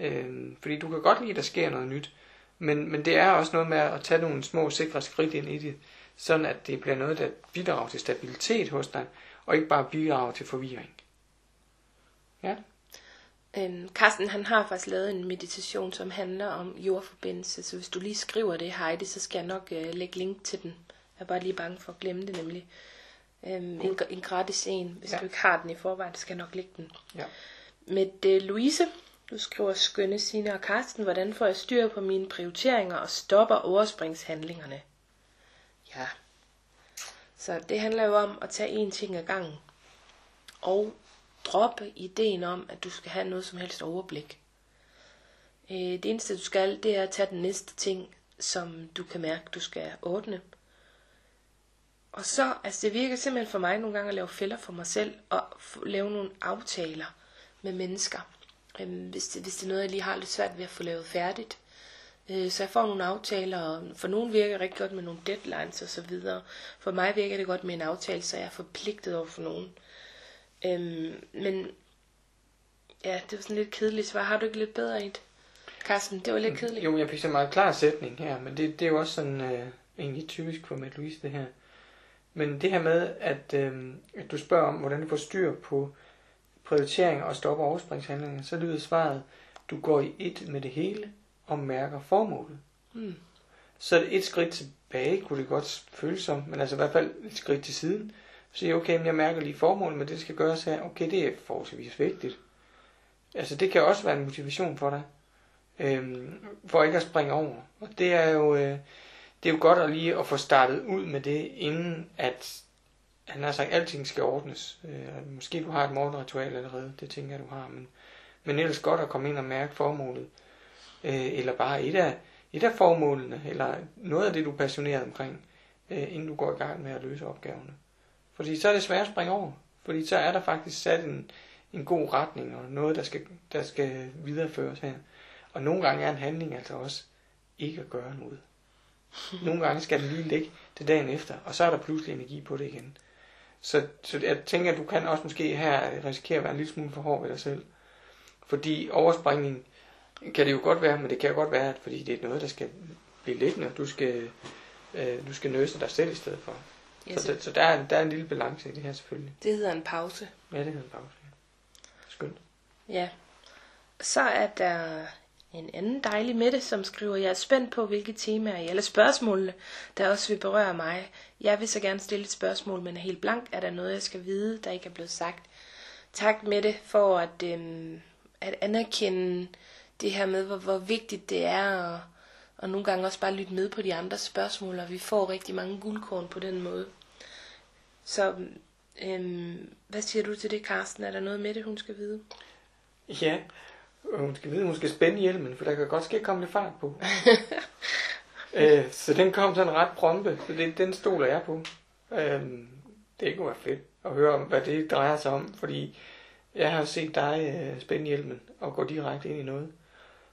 Øhm, fordi du kan godt lide, at der sker noget nyt. Men, men det er også noget med at tage nogle små sikre skridt ind i det, sådan at det bliver noget, der bidrager til stabilitet hos dig, og ikke bare bidrager til forvirring. Ja. Øhm, Carsten han har faktisk lavet en meditation, som handler om jordforbindelse, så hvis du lige skriver det, Heidi, så skal jeg nok øh, lægge link til den. Jeg er bare lige bange for at glemme det nemlig. Øhm, en, en gratis en, hvis ja. du ikke har den i forvejen, så skal jeg nok lægge den. Ja. Med øh, Louise, du skriver skønne Signe og Karsten, hvordan får jeg styr på mine prioriteringer og stopper overspringshandlingerne? Ja. Så det handler jo om at tage én ting ad gangen. Og droppe ideen om, at du skal have noget som helst overblik. Øh, det eneste du skal, det er at tage den næste ting, som du kan mærke, du skal ordne. Og så, altså det virker simpelthen for mig nogle gange at lave fælder for mig selv, og lave nogle aftaler med mennesker. Øhm, hvis, det, hvis det er noget, jeg lige har lidt svært ved at få lavet færdigt. Øh, så jeg får nogle aftaler, og for nogen virker det rigtig godt med nogle deadlines og så videre. For mig virker det godt med en aftale, så jeg er forpligtet over for nogen. Øhm, men ja, det var sådan lidt kedeligt svar. Har du ikke lidt bedre i det? Carsten, det var lidt kedeligt. Jo, jeg fik så meget klar sætning her, men det, det er jo også sådan øh, egentlig typisk for Mette Louise, det her. Men det her med, at, øh, at du spørger om, hvordan du får styr på prioritering og stopper overspringshandlinger, så lyder svaret, du går i et med det hele og mærker formålet. Mm. Så et skridt tilbage kunne det godt føles som, men altså i hvert fald et skridt til siden. Så siger okay, men jeg mærker lige formålet med det, skal gøres her. Okay, det er forholdsvis vigtigt. Altså det kan også være en motivation for dig. Øhm, for ikke at springe over. Og det er jo, øh, det er jo godt at lige at få startet ud med det, inden at han har sagt, at alting skal ordnes. Øh, måske du har et morgenritual allerede, det tænker jeg, du har. Men, men ellers godt at komme ind og mærke formålet. Øh, eller bare et af, et af formålene, eller noget af det, du er passioneret omkring, øh, inden du går i gang med at løse opgaverne. Fordi så er det svært at springe over. Fordi så er der faktisk sat en, en god retning, og noget, der skal, der skal videreføres her. Og nogle gange er en handling altså også ikke at gøre noget. Nogle gange skal den lige ligge til dagen efter, og så er der pludselig energi på det igen. Så, så jeg tænker, at du kan også måske her risikere at være en lille smule for hård ved dig selv. Fordi overspringning kan det jo godt være, men det kan godt være, at fordi det er noget, der skal blive liggende, du skal, øh, du skal nøse dig selv i stedet for. Ja, så, så det, så der, er, der er en lille balance i det her selvfølgelig. det hedder en pause. Ja, det hedder en pause. ja. Skønt. Ja. Så er der en anden dejlig Mette, som skriver, jeg er spændt på, hvilke temaer i alle spørgsmålene, der også vil berøre mig. Jeg vil så gerne stille et spørgsmål, men er helt blank. Er der noget, jeg skal vide, der ikke er blevet sagt? Tak Mette for at, øhm, at anerkende det her med, hvor, hvor vigtigt det er, og, og nogle gange også bare lytte med på de andre spørgsmål, og vi får rigtig mange guldkorn på den måde. Så øhm, hvad siger du til det, Karsten? Er der noget med det, hun skal vide? Ja, hun skal vide, at hun skal spænde hjelmen, for der kan godt ske komme lidt fart på. øh, så den kom sådan ret prompe, så det, den stoler jeg på. Øh, det kunne være fedt at høre om, hvad det drejer sig om, fordi jeg har set dig øh, spænde hjelmen og gå direkte ind i noget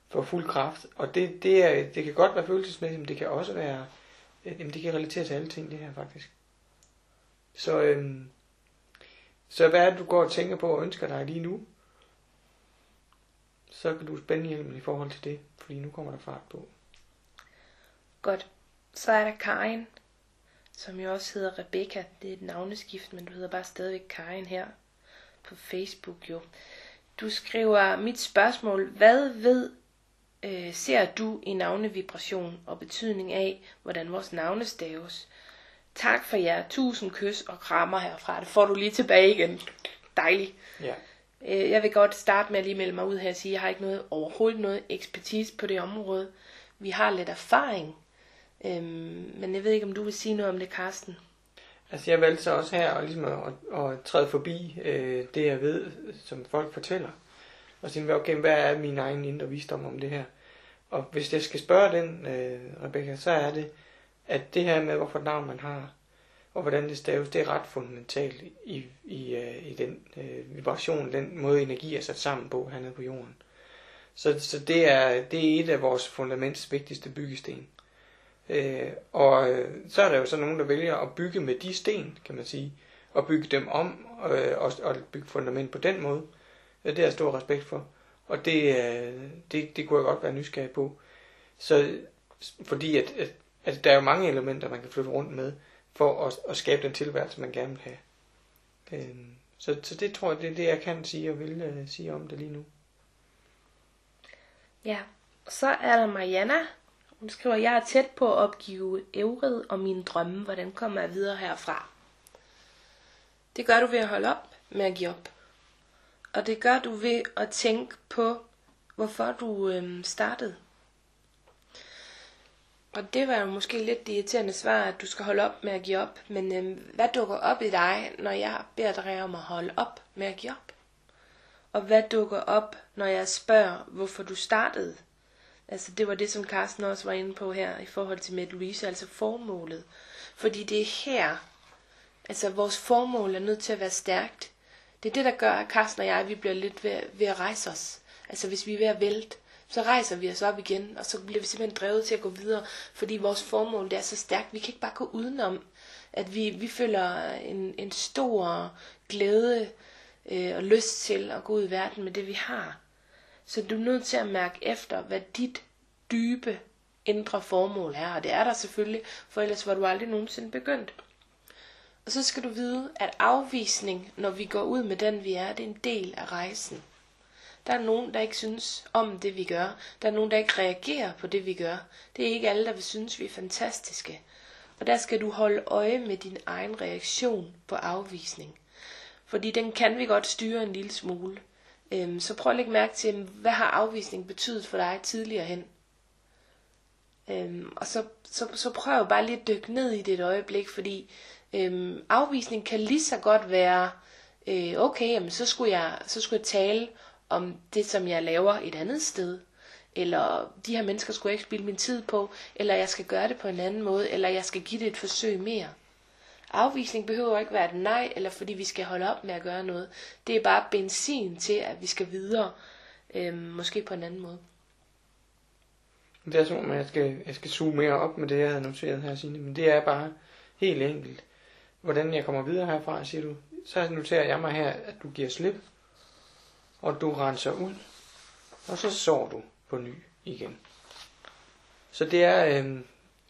for fuld kraft. Og det, det, er, det kan godt være følelsesmæssigt, men det kan også være, øh, jamen det kan relatere til alle ting, det her faktisk. Så, øhm, så hvad er det, du går og tænker på og ønsker dig lige nu? så kan du spænde hjelmen i forhold til det, fordi nu kommer der fart på. Godt. Så er der Karin, som jo også hedder Rebecca. Det er et navneskift, men du hedder bare stadigvæk Karin her på Facebook jo. Du skriver, mit spørgsmål, hvad ved øh, ser du i navnevibration og betydning af, hvordan vores navne staves? Tak for jer. Tusind kys og krammer herfra. Det får du lige tilbage igen. Dejligt. Ja. Øh, Jeg vil godt starte med at lige melde mig ud her og sige, at jeg har ikke noget, overhovedet noget ekspertise på det område. Vi har lidt erfaring. Øhm, men jeg ved ikke, om du vil sige noget om det, Karsten. Altså jeg valgte så også her at, ligesom at, at træde forbi øh, det, jeg ved, som folk fortæller. Og sige, okay, hvad er min egen indre visdom om det her? Og hvis jeg skal spørge den, øh, Rebecca, så er det, at det her med, hvorfor navn man har, og hvordan det staves, det er ret fundamentalt i, i, øh, i den øh, vibration, den måde energi er sat sammen på hernede på jorden. Så, så det, er, det er et af vores fundaments vigtigste byggesten. Øh, og øh, så er der jo så nogen, der vælger at bygge med de sten, kan man sige, og bygge dem om, øh, og, og bygge fundament på den måde. Ja, det har jeg stor respekt for. Og det, øh, det, det kunne jeg godt være nysgerrig på. Så, fordi at, at, at der er jo mange elementer, man kan flytte rundt med, for at, at skabe den tilværelse, man gerne vil have. Øh, så, så det tror jeg, det er det, jeg kan sige og vil øh, sige om det lige nu. Ja, så er der Mariana. Hun skriver, jeg er tæt på at opgive ævred og mine drømme. Hvordan kommer jeg videre herfra? Det gør du ved at holde op med at give op. Og det gør du ved at tænke på, hvorfor du øhm, startede. Og det var jo måske lidt det irriterende svar, at du skal holde op med at give op. Men øhm, hvad dukker op i dig, når jeg beder dig om at holde op med at give op? Og hvad dukker op, når jeg spørger, hvorfor du startede? Altså det var det, som Carsten også var inde på her i forhold til med Louise, altså formålet. Fordi det er her, altså vores formål er nødt til at være stærkt. Det er det, der gør, at Carsten og jeg, vi bliver lidt ved, ved at rejse os. Altså hvis vi er ved at vælte, så rejser vi os op igen, og så bliver vi simpelthen drevet til at gå videre, fordi vores formål det er så stærkt. Vi kan ikke bare gå udenom, at vi, vi føler en, en stor glæde øh, og lyst til at gå ud i verden med det, vi har. Så du er nødt til at mærke efter, hvad dit dybe indre formål er. Og det er der selvfølgelig, for ellers var du aldrig nogensinde begyndt. Og så skal du vide, at afvisning, når vi går ud med den vi er, det er en del af rejsen. Der er nogen, der ikke synes om det vi gør. Der er nogen, der ikke reagerer på det vi gør. Det er ikke alle, der vil synes, vi er fantastiske. Og der skal du holde øje med din egen reaktion på afvisning. Fordi den kan vi godt styre en lille smule. Øhm, så prøv at lægge mærke til, hvad har afvisning betydet for dig tidligere hen? Øhm, og så, så, så prøv bare lige at dykke ned i det et øjeblik, fordi øhm, afvisning kan lige så godt være, øh, okay, jamen, så, skulle jeg, så skulle jeg tale om det, som jeg laver et andet sted. Eller de her mennesker skulle jeg ikke spille min tid på, eller jeg skal gøre det på en anden måde, eller jeg skal give det et forsøg mere. Afvisning behøver ikke være et nej, eller fordi vi skal holde op med at gøre noget. Det er bare benzin til, at vi skal videre, øhm, måske på en anden måde. Det er som om, jeg skal, jeg skal suge mere op med det, jeg havde noteret her, Signe. Men det er bare helt enkelt. Hvordan jeg kommer videre herfra, siger du. Så noterer jeg mig her, at du giver slip, og du renser ud, og så sår du på ny igen. Så det er, øh,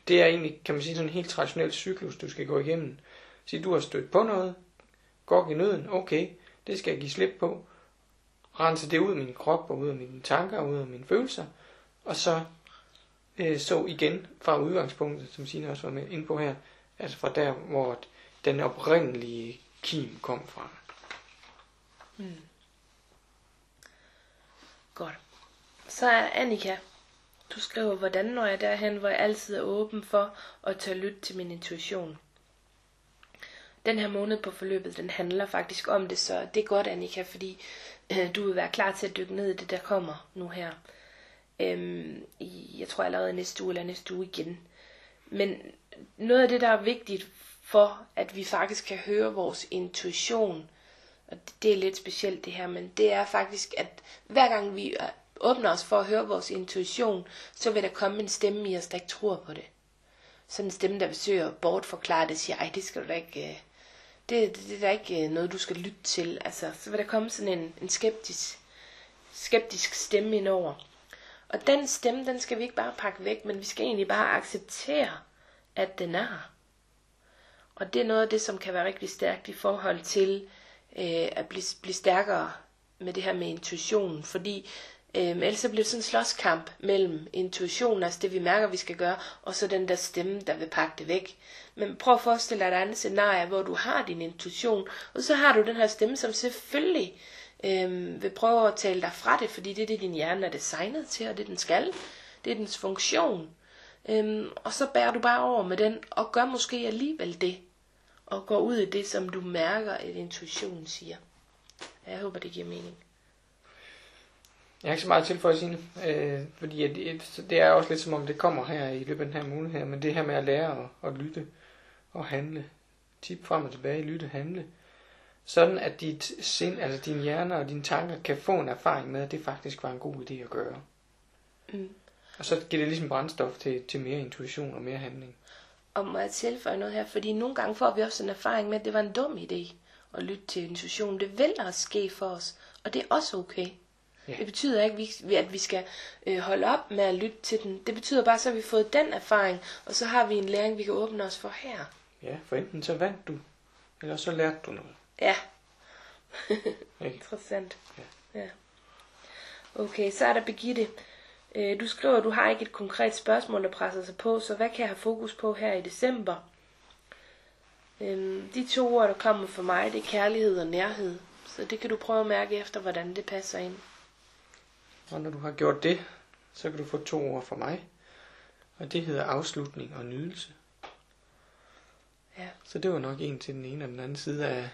det er egentlig, kan man sige, sådan en helt traditionel cyklus, du skal gå igennem. Så du har stødt på noget, går i nøden, okay, det skal jeg give slip på, rense det ud af min krop, og ud af mine tanker, og ud af mine følelser, og så øh, så igen fra udgangspunktet, som Signe også var med ind på her, altså fra der, hvor den oprindelige kim kom fra. Mm. Godt. Så er Annika. Du skriver, hvordan når jeg derhen, hvor jeg altid er åben for at tage lyt til min intuition. Den her måned på forløbet, den handler faktisk om det, så det er godt, Annika, fordi øh, du vil være klar til at dykke ned i det, der kommer nu her. Øhm, i, jeg tror allerede næste uge eller næste uge igen. Men noget af det, der er vigtigt for, at vi faktisk kan høre vores intuition, og det er lidt specielt det her, men det er faktisk, at hver gang vi åbner os for at høre vores intuition, så vil der komme en stemme i os, der ikke tror på det. Sådan en stemme, der besøger at bortforklare det, siger, ej, det skal du da ikke, øh, det, det, det er da ikke øh, noget, du skal lytte til. Altså, så vil der komme sådan en, en skeptisk, skeptisk stemme indover. Og den stemme, den skal vi ikke bare pakke væk, men vi skal egentlig bare acceptere, at den er her. Og det er noget af det, som kan være rigtig stærkt i forhold til øh, at blive, blive stærkere med det her med intuitionen. Fordi øh, ellers så bliver det sådan en slåskamp mellem intuitionen, altså det vi mærker, vi skal gøre, og så den der stemme, der vil pakke det væk. Men prøv at forestille dig et andet scenarie, hvor du har din intuition, og så har du den her stemme, som selvfølgelig øh, vil prøve at tale dig fra det, fordi det er det, din hjerne er designet til, og det den skal. Det er dens funktion. Øhm, og så bærer du bare over med den, og gør måske alligevel det. Og går ud i det, som du mærker, at intuitionen siger. Jeg håber, det giver mening. Jeg har ikke så meget til for at sige øh, fordi det, det er også lidt som om det kommer her i løbet af den her måned her, men det her med at lære at, at lytte og handle, tip frem og tilbage, lytte, handle, sådan at dit sind, altså din hjerne og dine tanker kan få en erfaring med, at det faktisk var en god idé at gøre. Mm. Og så giver det ligesom brændstof til, til mere intuition og mere handling. Og må jeg tilføje noget her, fordi nogle gange får vi også en erfaring med, at det var en dum idé at lytte til intuition. Det vil også ske for os, og det er også okay. Ja. Det betyder ikke, at vi skal øh, holde op med at lytte til den. Det betyder bare, så har vi fået den erfaring, og så har vi en læring, vi kan åbne os for her. Ja, for enten så vandt du, eller så lærte du noget. Ja. Interessant. Ja. ja. Okay, så er der Begitte. Øh, du skriver, at du har ikke et konkret spørgsmål, der presser sig på, så hvad kan jeg have fokus på her i december? Øhm, de to ord, der kommer for mig, det er kærlighed og nærhed. Så det kan du prøve at mærke efter, hvordan det passer ind. Og når du har gjort det, så kan du få to ord fra mig. Og det hedder afslutning og nydelse. Ja. Så det var nok en til den ene og den anden side af,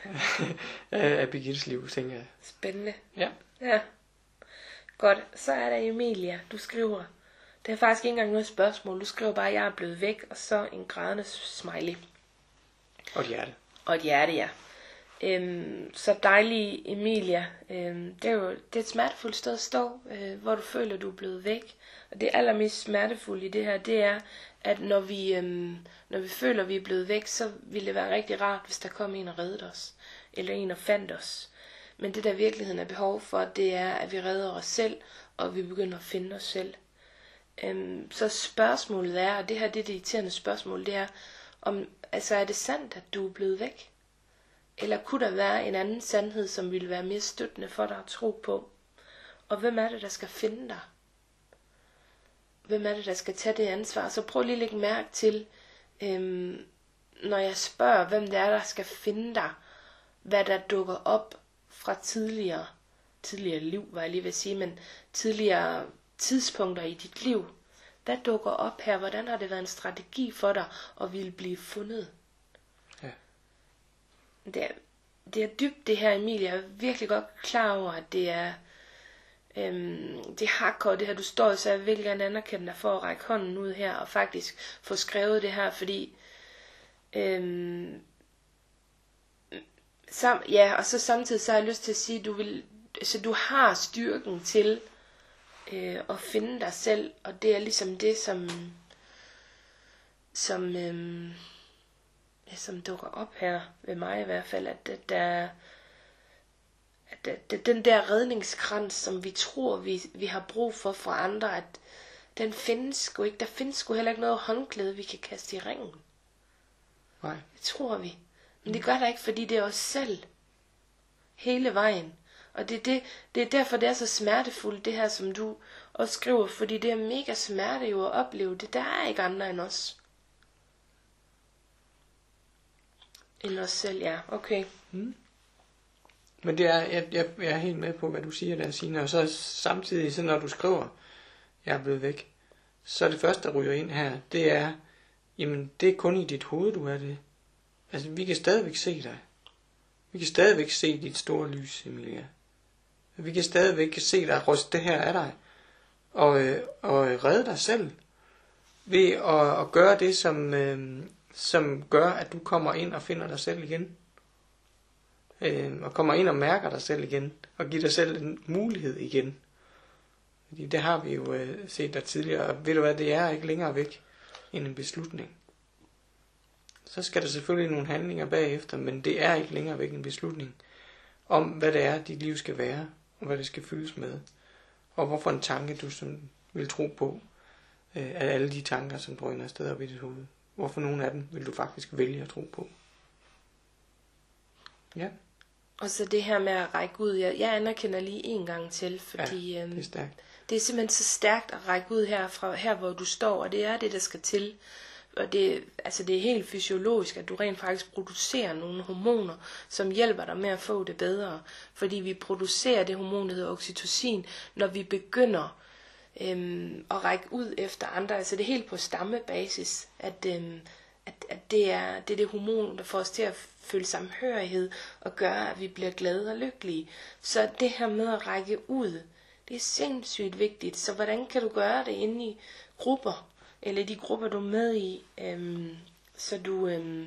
af, af Birgittes liv, tænker jeg. Spændende. Ja. Ja. Godt, så er der Emilia. Du skriver, det er faktisk ikke engang noget spørgsmål. Du skriver bare, at jeg er blevet væk, og så en grædende smiley. Og et hjerte. Og et hjerte, ja. Øhm, så dejlig Emilia. Øhm, det er jo det er et smertefuldt sted at stå, øh, hvor du føler, du er blevet væk. Og det allermest smertefulde i det her, det er, at når vi, øhm, når vi føler, vi er blevet væk, så ville det være rigtig rart, hvis der kom en og reddede os. Eller en og fandt os. Men det der virkeligheden er behov for, det er, at vi redder os selv, og vi begynder at finde os selv. Øhm, så spørgsmålet er, og det her det er det irriterende spørgsmål, det er, om, altså er det sandt, at du er blevet væk? Eller kunne der være en anden sandhed, som ville være mere støttende for dig at tro på? Og hvem er det, der skal finde dig? Hvem er det, der skal tage det ansvar? Så prøv lige at lægge mærke til, øhm, når jeg spørger, hvem det er, der skal finde dig, hvad der dukker op fra tidligere, tidligere liv, var jeg lige ved at sige, men tidligere tidspunkter i dit liv. Hvad dukker op her? Hvordan har det været en strategi for dig at ville blive fundet? Ja. Det er, det er dybt det her, Emilie. Jeg er virkelig godt klar over, at det er, øhm, det hakker det her, du står så jeg vil gerne anerkende dig for at række hånden ud her, og faktisk få skrevet det her, fordi øhm, sam, ja, og så samtidig så har jeg lyst til at sige, du vil, så du har styrken til øh, at finde dig selv, og det er ligesom det, som, som, øh, ja, som dukker op her ved mig i hvert fald, at, at der at, at, at den der redningskrans, som vi tror, vi, vi har brug for fra andre, at den findes sgu ikke. Der findes sgu heller ikke noget håndklæde, vi kan kaste i ringen. Nej. Det tror vi. Men det gør der ikke, fordi det er os selv. Hele vejen. Og det er, det, det er derfor, det er så smertefuldt, det her, som du også skriver, fordi det er mega smerte jo at opleve det. Der er ikke andre end os. End os selv, ja. Okay. Mm. Men det er, jeg, jeg, jeg er helt med på, hvad du siger der, Signe. Og så samtidig, så når du skriver, jeg er blevet væk, så det første, der ryger ind her, det er, jamen, det er kun i dit hoved, du er det. Altså, vi kan stadigvæk se dig. Vi kan stadigvæk se dit store lys, Emilia. Vi kan stadigvæk se dig ryste det her af dig. Og, øh, og redde dig selv. Ved at, at gøre det, som, øh, som gør, at du kommer ind og finder dig selv igen. Øh, og kommer ind og mærker dig selv igen. Og giver dig selv en mulighed igen. Fordi det har vi jo øh, set der tidligere. Og ved du hvad, det er ikke længere væk end en beslutning. Så skal der selvfølgelig nogle handlinger bagefter, men det er ikke længere væk en beslutning om, hvad det er, dit liv skal være, og hvad det skal fyldes med. Og hvorfor en tanke, du som vil tro på, øh, af alle de tanker, som drøner afsted op i dit hoved. Hvorfor nogle af dem vil du faktisk vælge at tro på? Ja. Og så det her med at række ud. Jeg, jeg anerkender lige en gang til, fordi ja, øhm, det er stærkt. det er simpelthen så stærkt at række ud her, fra, her hvor du står, og det er det, der skal til. Og det, altså det er helt fysiologisk, at du rent faktisk producerer nogle hormoner, som hjælper dig med at få det bedre. Fordi vi producerer det hormon, der hedder oxytocin, når vi begynder øhm, at række ud efter andre. Altså det er helt på stammebasis, at, øhm, at, at det, er, det er det hormon, der får os til at føle samhørighed og gøre, at vi bliver glade og lykkelige. Så det her med at række ud, det er sindssygt vigtigt. Så hvordan kan du gøre det inde i grupper? Eller de grupper, du er med i, øhm, så, du, øhm,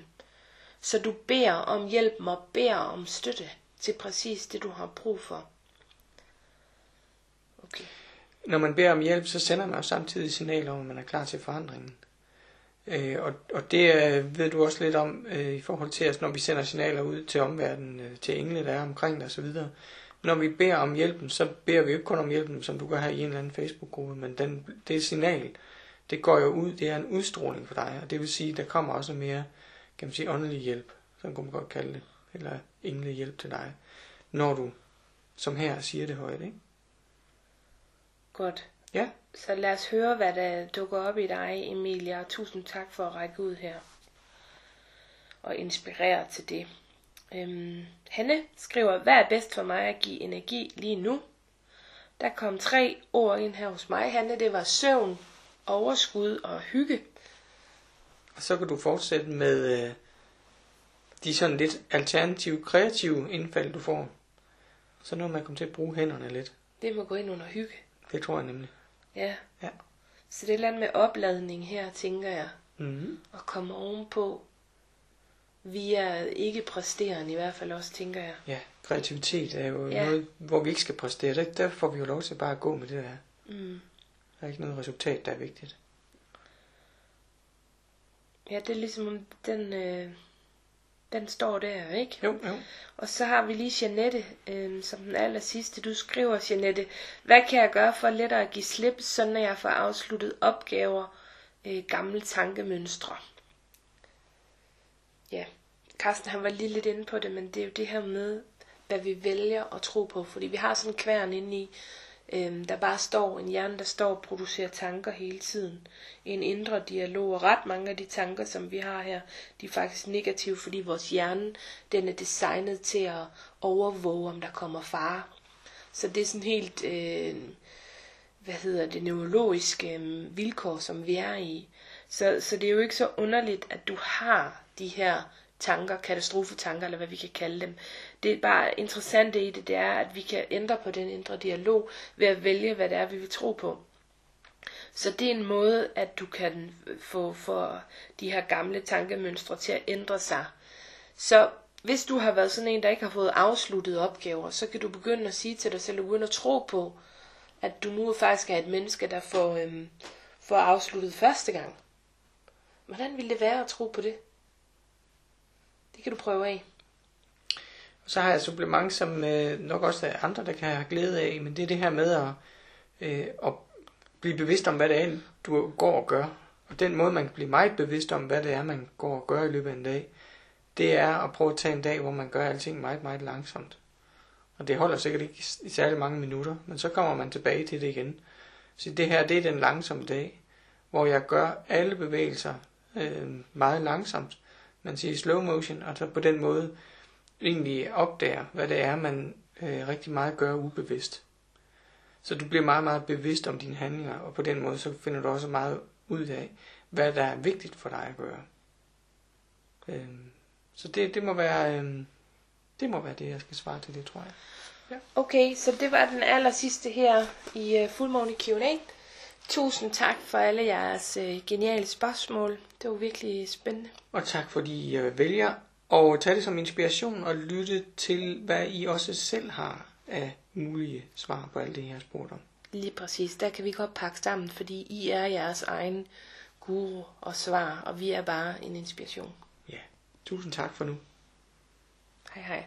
så du beder om hjælp og beder om støtte til præcis det, du har brug for. Okay. Når man beder om hjælp, så sender man jo samtidig signaler om, at man er klar til forandringen. Øh, og, og det øh, ved du også lidt om øh, i forhold til, at når vi sender signaler ud til omverdenen, øh, til engle, der er omkring dig osv., når vi beder om hjælpen, så beder vi jo ikke kun om hjælpen, som du gør her i en eller anden Facebook-gruppe, men den, det er signal, det går jo ud, det er en udstråling for dig, og det vil sige, der kommer også mere, kan man sige, åndelig hjælp, som kunne man godt kalde det, eller engle hjælp til dig, når du, som her, siger det højt, ikke? Godt. Ja. Så lad os høre, hvad der dukker op i dig, Emilia, og tusind tak for at række ud her og inspirere til det. Øhm, Hanne skriver, hvad er bedst for mig at give energi lige nu? Der kom tre ord ind her hos mig, Hanne. Det var søvn, overskud og hygge. Og så kan du fortsætte med øh, de sådan lidt alternative, kreative indfald, du får. Så når man kommer til at bruge hænderne lidt. Det må gå ind under hygge. Det tror jeg nemlig. Ja. Ja. Så det er et eller andet med opladning her, tænker jeg. Mm-hmm. At komme ovenpå. Via ikke præsterende i hvert fald også, tænker jeg. Ja, kreativitet er jo Ja. noget, hvor vi ikke skal præstere. Der, der får vi jo lov til bare at gå med det der. Mm. Der er ikke noget resultat, der er vigtigt. Ja, det er ligesom om den, øh, den står der, ikke? Jo, jo. Og så har vi lige Janette, øh, som den aller sidste. Du skriver, Janette, hvad kan jeg gøre for lettere at give slip, så når jeg får afsluttet opgaver, øh, gamle tankemønstre? Ja, Carsten han var lige lidt inde på det, men det er jo det her med, hvad vi vælger at tro på. Fordi vi har sådan en kværn inde i, Øhm, der bare står, en hjerne, der står og producerer tanker hele tiden. En indre dialog, og ret mange af de tanker, som vi har her, de er faktisk negative, fordi vores hjerne, den er designet til at overvåge, om der kommer fare. Så det er sådan helt, øh, hvad hedder det, neurologiske øh, vilkår, som vi er i. Så, så det er jo ikke så underligt, at du har de her tanker, katastrofetanker, eller hvad vi kan kalde dem. Det er bare interessante i det, det er, at vi kan ændre på den indre dialog, ved at vælge, hvad det er, vi vil tro på. Så det er en måde, at du kan få for de her gamle tankemønstre til at ændre sig. Så hvis du har været sådan en, der ikke har fået afsluttet opgaver, så kan du begynde at sige til dig selv, uden at tro på, at du nu faktisk er et menneske, der får, øhm, får afsluttet første gang. Hvordan ville det være at tro på det? Det kan du prøve af. Og så har jeg et supplement, som øh, nok også er andre, der kan have glæde af, men det er det her med at, øh, at blive bevidst om, hvad det er, du går og gør. Og den måde, man kan blive meget bevidst om, hvad det er, man går og gør i løbet af en dag, det er at prøve at tage en dag, hvor man gør alting meget, meget langsomt. Og det holder sikkert ikke i særlig mange minutter, men så kommer man tilbage til det igen. Så det her, det er den langsomme dag, hvor jeg gør alle bevægelser øh, meget langsomt. Man siger slow motion, og så på den måde egentlig opdager, hvad det er, man øh, rigtig meget gør ubevidst. Så du bliver meget, meget bevidst om dine handlinger, og på den måde så finder du også meget ud af, hvad der er vigtigt for dig at gøre. Øh, så det, det må være... Øh, det må være det, jeg skal svare til det, tror jeg. Ja. Okay, så det var den aller sidste her i uh, Fuldmåne Q&A. Tusind tak for alle jeres uh, geniale spørgsmål. Det var virkelig spændende. Og tak fordi I uh, vælger at tage det som inspiration og lytte til, hvad I også selv har af mulige svar på alt det, jeg har spurgt om. Lige præcis. Der kan vi godt pakke sammen, fordi I er jeres egen guru og svar, og vi er bare en inspiration. Ja, tusind tak for nu. Hej hej.